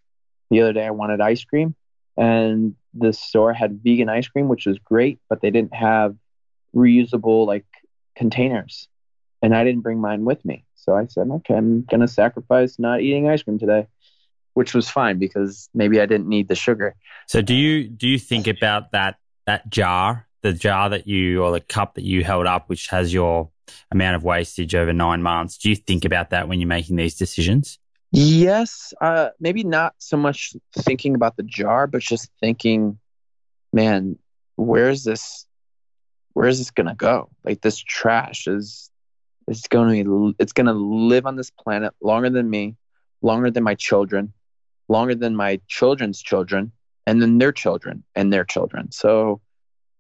The other day, I wanted ice cream, and the store had vegan ice cream, which was great, but they didn't have reusable like containers, and I didn't bring mine with me. So I said, okay, I'm gonna sacrifice not eating ice cream today, which was fine because maybe I didn't need the sugar. So do you do you think about that that jar, the jar that you or the cup that you held up, which has your amount of wastage over nine months? Do you think about that when you're making these decisions? Yes, uh, maybe not so much thinking about the jar, but just thinking, man, where is this? Where is this gonna go? Like this trash is, it's going to be. it's gonna live on this planet longer than me, longer than my children, longer than my children's children, and then their children and their children. So,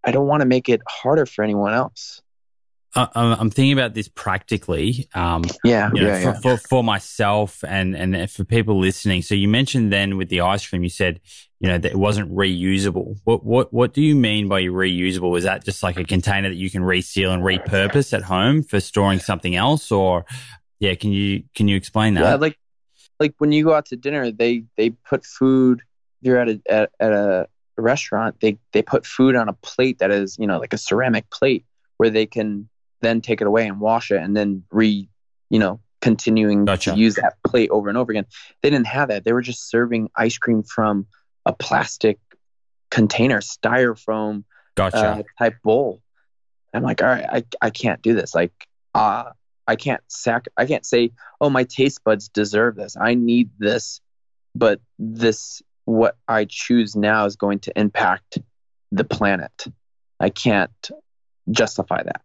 I don't want to make it harder for anyone else. I'm thinking about this practically. Um, yeah, you know, yeah, for, yeah. For, for, myself and, and for people listening. So you mentioned then with the ice cream, you said, you know, that it wasn't reusable. What, what, what do you mean by reusable? Is that just like a container that you can reseal and repurpose at home for storing something else? Or yeah, can you, can you explain that? Yeah, like, like when you go out to dinner, they, they put food, you're at a, at, at a restaurant, they, they put food on a plate that is, you know, like a ceramic plate where they can then take it away and wash it and then re, you know, continuing gotcha. to use that plate over and over again. They didn't have that. They were just serving ice cream from a plastic container, styrofoam gotcha. uh, type bowl. I'm like, all right, I, I can't do this. Like, uh, I can't sac I can't say, oh, my taste buds deserve this. I need this, but this what I choose now is going to impact the planet. I can't justify that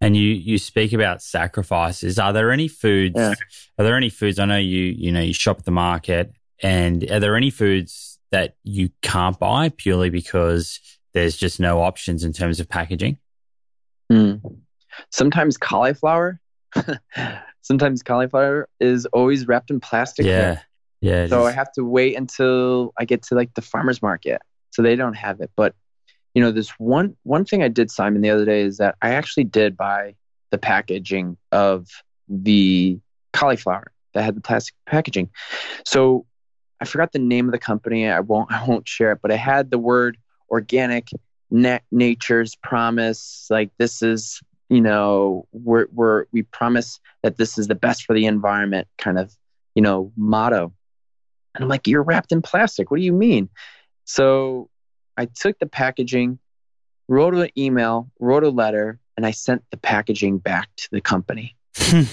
and you you speak about sacrifices are there any foods yeah. are there any foods i know you you know you shop at the market and are there any foods that you can't buy purely because there's just no options in terms of packaging? Mm. Sometimes cauliflower, (laughs) sometimes cauliflower is always wrapped in plastic. Yeah. Yeah. So I have to wait until I get to like the farmer's market. So they don't have it. But you know, this one one thing I did, Simon, the other day is that I actually did buy the packaging of the cauliflower that had the plastic packaging. So I forgot the name of the company. I won't (laughs) I won't share it, but it had the word organic, nature's promise. Like this is you know we're we're we promise that this is the best for the environment kind of you know motto. And I'm like, you're wrapped in plastic. What do you mean? So I took the packaging, wrote an email, wrote a letter, and I sent the packaging back to the company. (laughs) and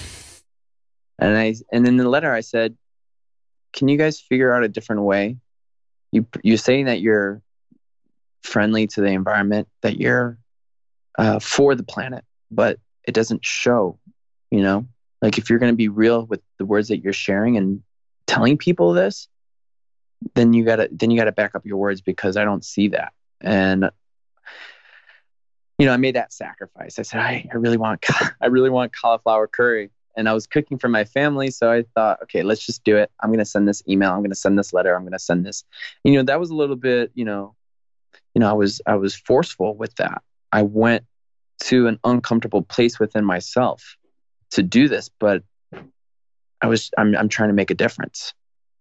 I and in the letter I said, "Can you guys figure out a different way? You you're saying that you're friendly to the environment, that you're uh, for the planet, but it doesn't show. You know, like if you're going to be real with the words that you're sharing and telling people this, then you gotta then you gotta back up your words because I don't see that. And you know, I made that sacrifice. I said, I, I really want, (laughs) I really want cauliflower curry. And I was cooking for my family. So I thought, okay, let's just do it. I'm to send this email. I'm to send this letter. I'm to send this. You know, that was a little bit, you know, you know, I was, I was forceful with that. I went to an uncomfortable place within myself to do this, but I was, I'm, I'm trying to make a difference.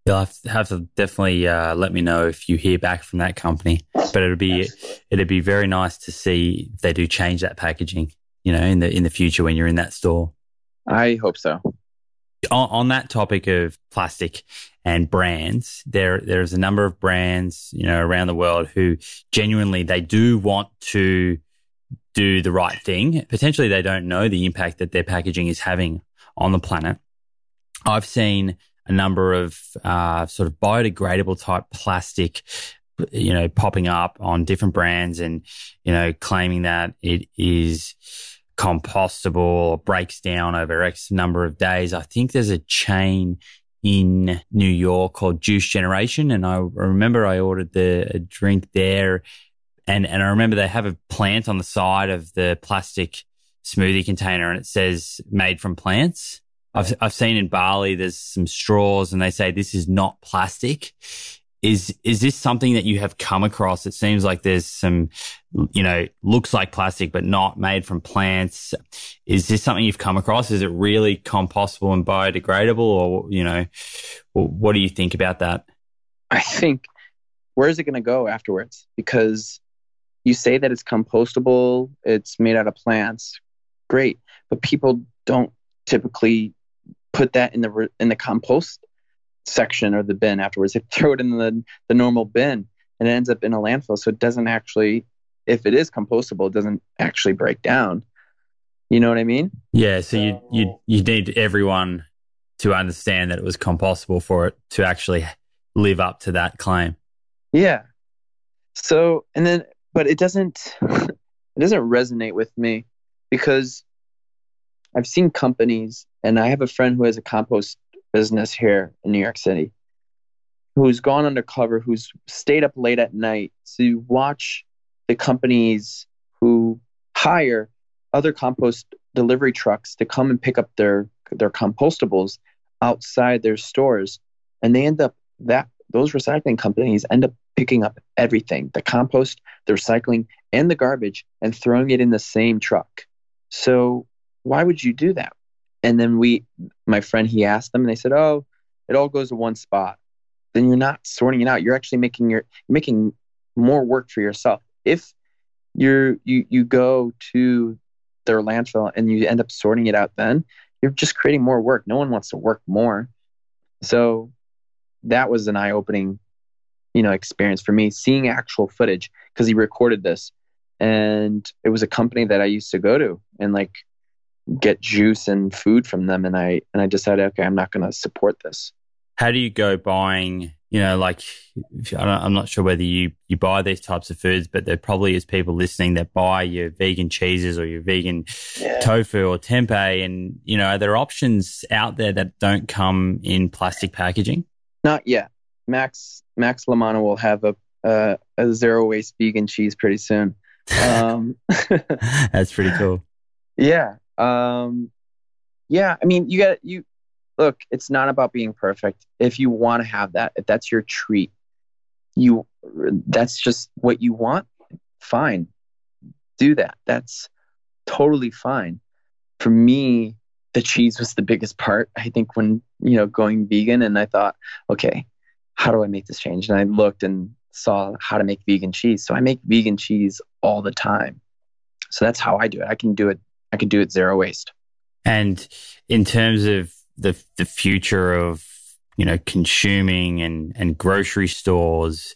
You'll have to, have to definitely uh, let me know if you hear back from that company. But it'd be Absolutely. it'd be very nice to see if they do change that packaging. You know, in the in the future when you're in that store. I hope so. On, on that topic of plastic and brands, there there's a number of brands you know around the world who genuinely they do want to do the right thing. Potentially, they don't know the impact that their packaging is having on the planet. I've seen a number of uh, sort of biodegradable type plastic, you know, popping up on different brands and, you know, claiming that it is compostable or breaks down over X number of days. I think there's a chain in New York called Juice Generation. And I remember I ordered the drink there and, and I remember they have a plant on the side of the plastic smoothie container and it says made from plants. I've, I've seen in Bali, there's some straws and they say this is not plastic. Is, is this something that you have come across? It seems like there's some, you know, looks like plastic, but not made from plants. Is this something you've come across? Is it really compostable and biodegradable or, you know, what do you think about that? I think, where is it going to go afterwards? Because you say that it's compostable, it's made out of plants, great, but people don't typically put that in the in the compost section or the bin afterwards. They throw it in the the normal bin and it ends up in a landfill. So it doesn't actually, if it is compostable, it doesn't actually break down. You know what I mean? Yeah. So you you you need everyone to understand that it was compostable for it to actually live up to that claim. Yeah. So and then, but it doesn't (laughs) it doesn't resonate with me because I've seen companies, and I have a friend who has a compost business here in New York City who's gone undercover, who's stayed up late at night to watch the companies who hire other compost delivery trucks to come and pick up their their compostables outside their stores. And they end up that those recycling companies end up picking up everything the compost the recycling and the garbage and throwing it in the same truck. So why would you do that? And then we, my friend, he asked them and they said, oh, it all goes to one spot. Then you're not sorting it out. You're actually making your, making more work for yourself. If you're, you, you go to their landfill and you end up sorting it out then, you're just creating more work. No one wants to work more. So that was an eye opening, you know, experience for me seeing actual footage because he recorded this and it was a company that I used to go to and like get juice and food from them and i and i decided okay i'm not going to support this how do you go buying you know like i'm not sure whether you you buy these types of foods but there probably is people listening that buy your vegan cheeses or your vegan yeah. tofu or tempeh and you know are there options out there that don't come in plastic packaging not yet max max la manna will have a, uh, a zero waste vegan cheese pretty soon. (laughs) Um, (laughs) That's pretty cool. Yeah. Um, yeah. I mean, you got you look. It's not about being perfect. If you want to have that, if that's your treat, you that's just what you want. Fine, do that. That's totally fine. For me, the cheese was the biggest part. I think when you know going vegan, and I thought, okay, how do I make this change? And I looked and saw how to make vegan cheese. So I make vegan cheese all the time. So that's how I do it. I can do it. I can do it zero waste. And in terms of the the future of you know consuming and and grocery stores,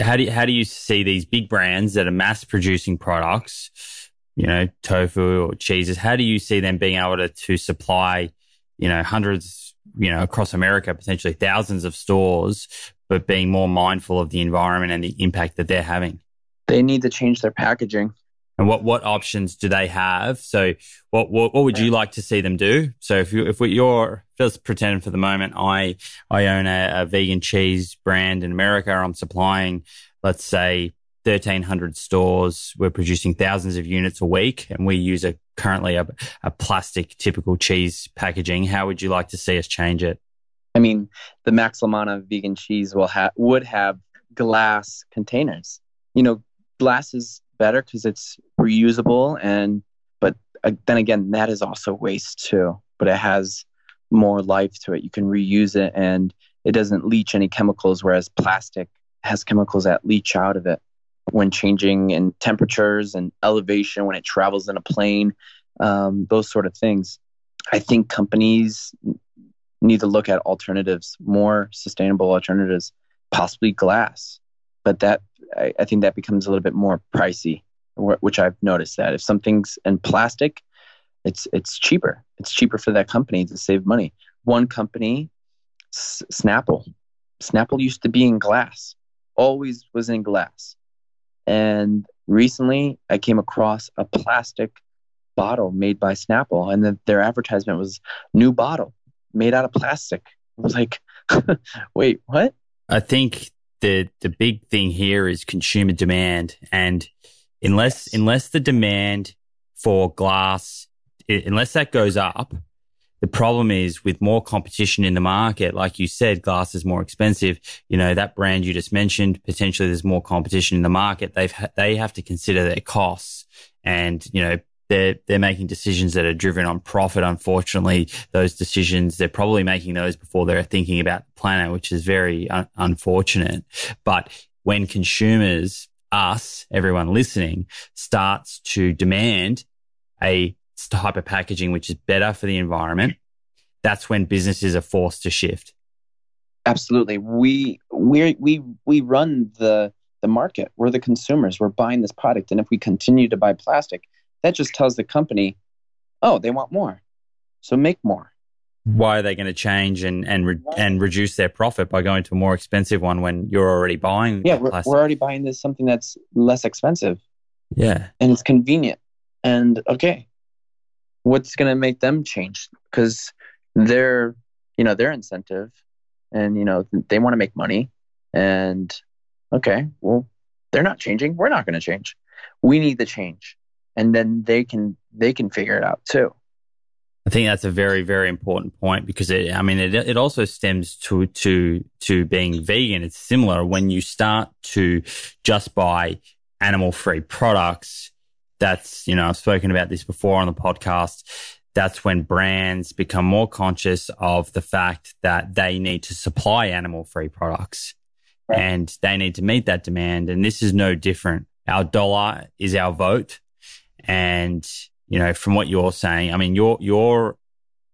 how do you, how do you see these big brands that are mass producing products, you know, tofu or cheeses? How do you see them being able to to supply, you know, hundreds, you know, across America, potentially thousands of stores, but being more mindful of the environment and the impact that they're having? They need to change their packaging. And what, what options do they have? So what, what, what would you like to see them do? So if you, if you're, just pretend for the moment, I, I own a, a vegan cheese brand in America. I'm supplying, let's say 1300 stores. We're producing thousands of units a week and we use a currently a, a plastic typical cheese packaging. How would you like to see us change it? I mean, the Max La Manna vegan cheese will have would have glass containers. You know, glass is better because it's reusable and but uh, then again that is also waste too but it has more life to it. You can reuse it and it doesn't leach any chemicals whereas plastic has chemicals that leach out of it. When changing in temperatures and elevation when it travels in a plane um, those sort of things. I think companies need to look at alternatives more sustainable alternatives possibly glass. But that I, I think that becomes a little bit more pricey, which I've noticed that if something's in plastic, it's it's cheaper. It's cheaper for that company to save money. One company, S- Snapple, Snapple used to be in glass, always was in glass, and recently I came across a plastic bottle made by Snapple, and then their advertisement was new bottle made out of plastic. I was like, (laughs) wait, what? I think the the big thing here is consumer demand, and unless unless the demand for glass unless that goes up, the problem is with more competition in the market, like you said, glass is more expensive. You know, that brand you just mentioned, potentially there's more competition in the market. They've, they have to consider their costs and, you know, they're they're making decisions that are driven on profit. Unfortunately, those decisions they're probably making those before they're thinking about the planet, which is very un- unfortunate. But when consumers, us, everyone listening, starts to demand a type of packaging which is better for the environment, that's when businesses are forced to shift. Absolutely, we we we we run the the market. We're the consumers. We're buying this product, and if we continue to buy plastic that just tells the company, oh, they want more. So make more. Why are they going to change and and re- and reduce their profit by going to a more expensive one when you're already buying? Yeah, we're, we're already buying this something that's less expensive. Yeah, and it's convenient. And okay, what's going to make them change? Because they're you know their incentive, and you know they want to make money. And okay, well they're not changing. We're not going to change. We need the change and then they can they can figure it out too. I think that's a very very important point because it I mean it it also stems to to to being vegan. It's similar when you start to just buy animal free products. That's you know I've spoken about this before on the podcast. That's when brands become more conscious of the fact that they need to supply animal free products. Right. And they need to meet that demand. And this is no different. Our dollar is our vote and, you know, from what you're saying, I mean, you're, you're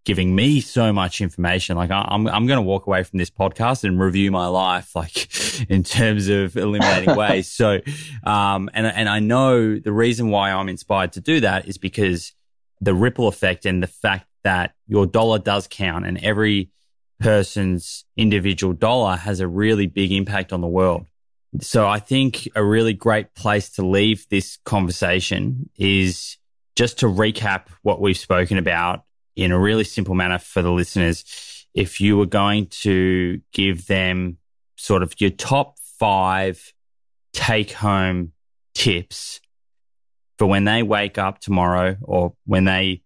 giving me so much information. Like I'm, I'm going to walk away from this podcast and review my life, like (laughs) in terms of eliminating (laughs) waste. So, um, and, and I know the reason why I'm inspired to do that is because the ripple effect and the fact that your dollar does count and every person's individual dollar has a really big impact on the world. So I think a really great place to leave this conversation is just to recap what we've spoken about in a really simple manner for the listeners. If you were going to give them sort of your top five take home tips for when they wake up tomorrow or when they,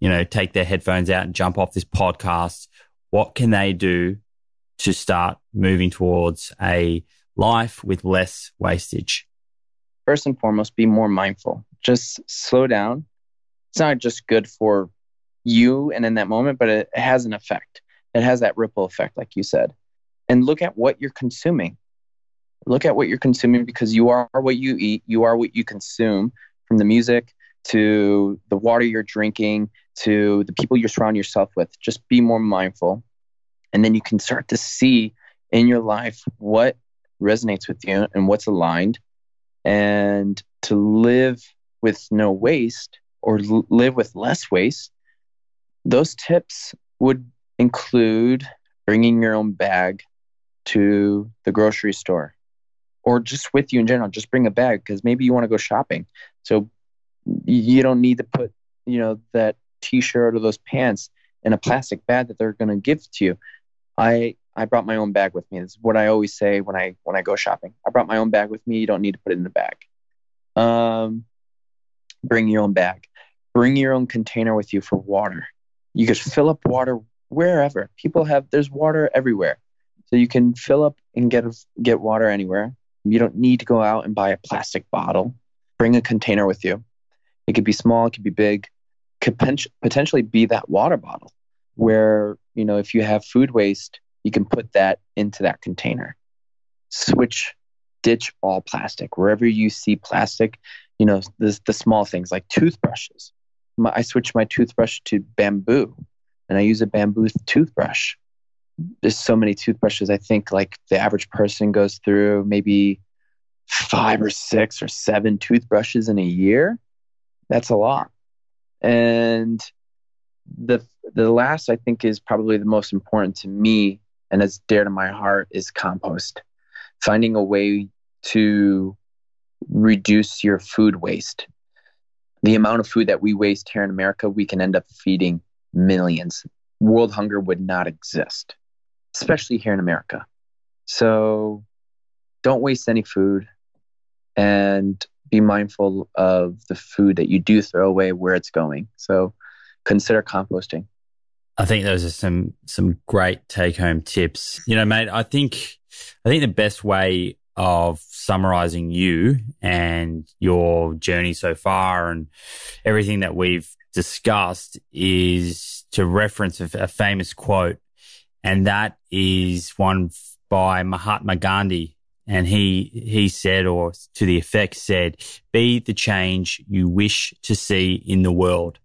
you know, take their headphones out and jump off this podcast? What can they do to start moving towards a life with less wastage? First and foremost, be more mindful. Just slow down. It's not just good for you and in that moment, but it, has an effect. It has that ripple effect, like you said. And look at what you're consuming. Look at what you're consuming because you are what you eat, you are what you consume from the music to the water you're drinking to the people you surround yourself with. Just be more mindful. And then you can start to see in your life what resonates with you and what's aligned. And to live with no waste or l- live with less waste those tips would include bringing your own bag to the grocery store or just with you in general. Just bring a bag because maybe you want to go shopping. So you don't need to put, you know, that t-shirt or those pants in a plastic bag that they're going to give to you. I I brought my own bag with me. It's what I always say when I when I go shopping. I brought my own bag with me. You don't need to put it in the bag. Um, bring your own bag. Bring your own container with you for water. You could fill up water wherever. People have there's water everywhere. So you can fill up and get get water anywhere. You don't need to go out and buy a plastic bottle. Bring a container with you. It could be small, it could be big. Could potentially be that water bottle where, you know, if you have food waste, you can put that into that container. Switch ditch all plastic. Wherever you see plastic, you know, the, the small things like toothbrushes my, I switched my toothbrush to bamboo and I use a bamboo toothbrush. There's so many toothbrushes. I think like the average person goes through maybe five or six or seven toothbrushes in a year. That's a lot. And the the last I think is probably the most important to me and as dear to my heart is compost. Finding a way to reduce your food waste the amount of food that we waste here in America, we can end up feeding millions. World hunger would not exist, especially here in America. So don't waste any food and be mindful of the food that you do throw away, where it's going. So consider composting. I think those are some some great take home tips. You know, mate, I think I think the best way of summarizing you and your journey so far and everything that we've discussed is to reference a, famous quote. And that is one by Mahatma Gandhi. And he, he said, or to the effect said, be the change you wish to see in the world.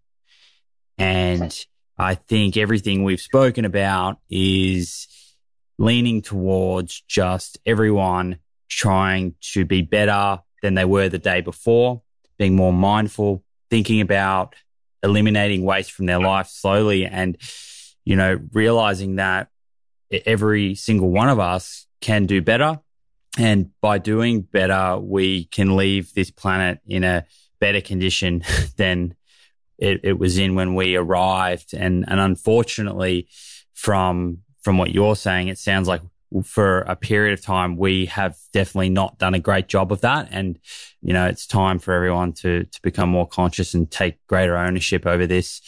And I think everything we've spoken about is leaning towards just everyone trying to be better than they were the day before, being more mindful, thinking about eliminating waste from their life slowly and, you know, realizing that every single one of us can do better. And by doing better, we can leave this planet in a better condition (laughs) than it, it was in when we arrived. And, and unfortunately, from, from what you're saying, it sounds like for a period of time, we have definitely not done a great job of that. And, you know, it's time for everyone to, to become more conscious and take greater ownership over this.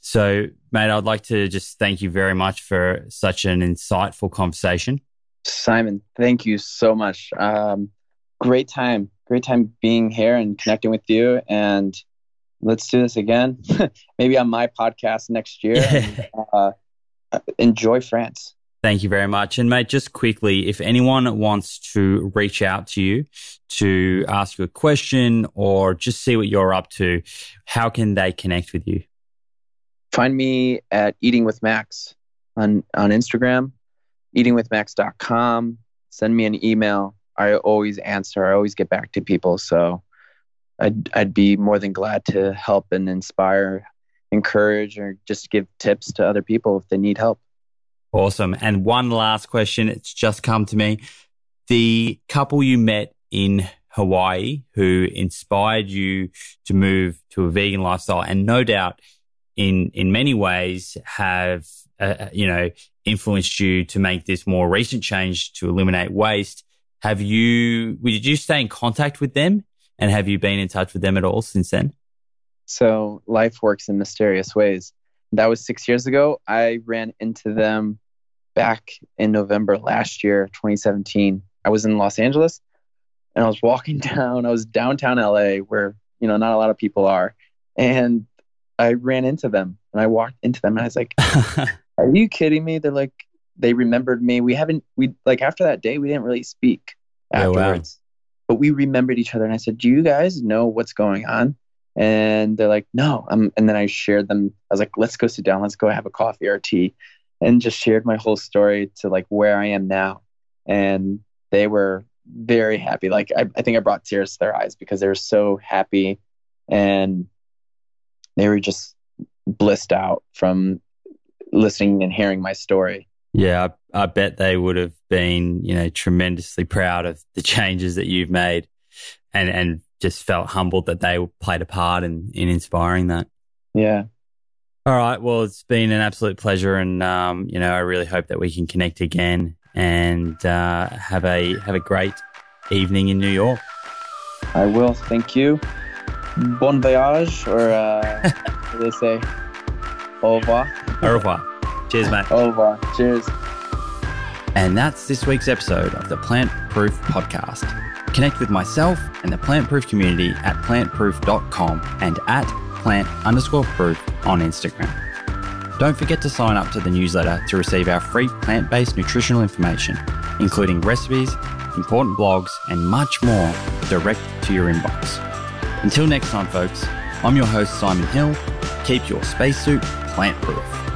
So, mate, I'd like to just thank you very much for such an insightful conversation. Simon, thank you so much. Um, great time. Great time being here and connecting with you. And let's do this again. (laughs) Maybe on my podcast next year. and, (laughs) uh, enjoy France. Thank you very much. And mate, just quickly, if anyone wants to reach out to you to ask you a question or just see what you're up to, how can they connect with you? Find me at Eating with Max on, on Instagram, eatingwithmax.com. Send me an email. I always answer. I always get back to people. So I'd, I'd be more than glad to help and inspire, encourage, or just give tips to other people if they need help. Awesome. And one last question. It's just come to me. The couple you met in Hawaii who inspired you to move to a vegan lifestyle and no doubt in, in many ways have, uh, uh you know, influenced you to make this more recent change to eliminate waste. Have you, did you stay in contact with them? And have you been in touch with them at all since then? So life works in mysterious ways. That was six years ago. I ran into them back in November last year, 2017. I was in Los Angeles and I was walking (laughs) down, I was downtown LA where, you know, not a lot of people are. And I ran into them and I walked into them and I was like, (laughs) Are you kidding me? They're like, they remembered me. We haven't, we like after that day, we didn't really speak afterwards, oh, wow. but we remembered each other. And I said, Do you guys know what's going on? And they're like, No. Um, and then I shared them. I was like, Let's go sit down. Let's go have a coffee or tea. And just shared my whole story to like where I am now. And they were very happy. Like, I, I think I brought tears to their eyes because they were so happy and they were just blissed out from listening and hearing my story. Yeah, I, I, bet they would have been, you know, tremendously proud of the changes that you've made and, and just felt humbled that they played a part in, in inspiring that. Yeah. All right. Well, it's been an absolute pleasure. And, um, you know, I really hope that we can connect again and uh, have a have a great evening in New York. I will. Thank you. Bon voyage, or uh, what do they say? Au revoir. Au revoir. Cheers, mate. Au revoir. Cheers. And that's this week's episode of the Plant Proof Podcast. Connect with myself and the Plant Proof community at plantproof.com and at plant underscore proof on Instagram. Don't forget to sign up to the newsletter to receive our free plant based nutritional information, including recipes, important blogs, and much more direct to your inbox. Until next time, folks, I'm your host, Simon Hill. Keep your spacesuit plant proof.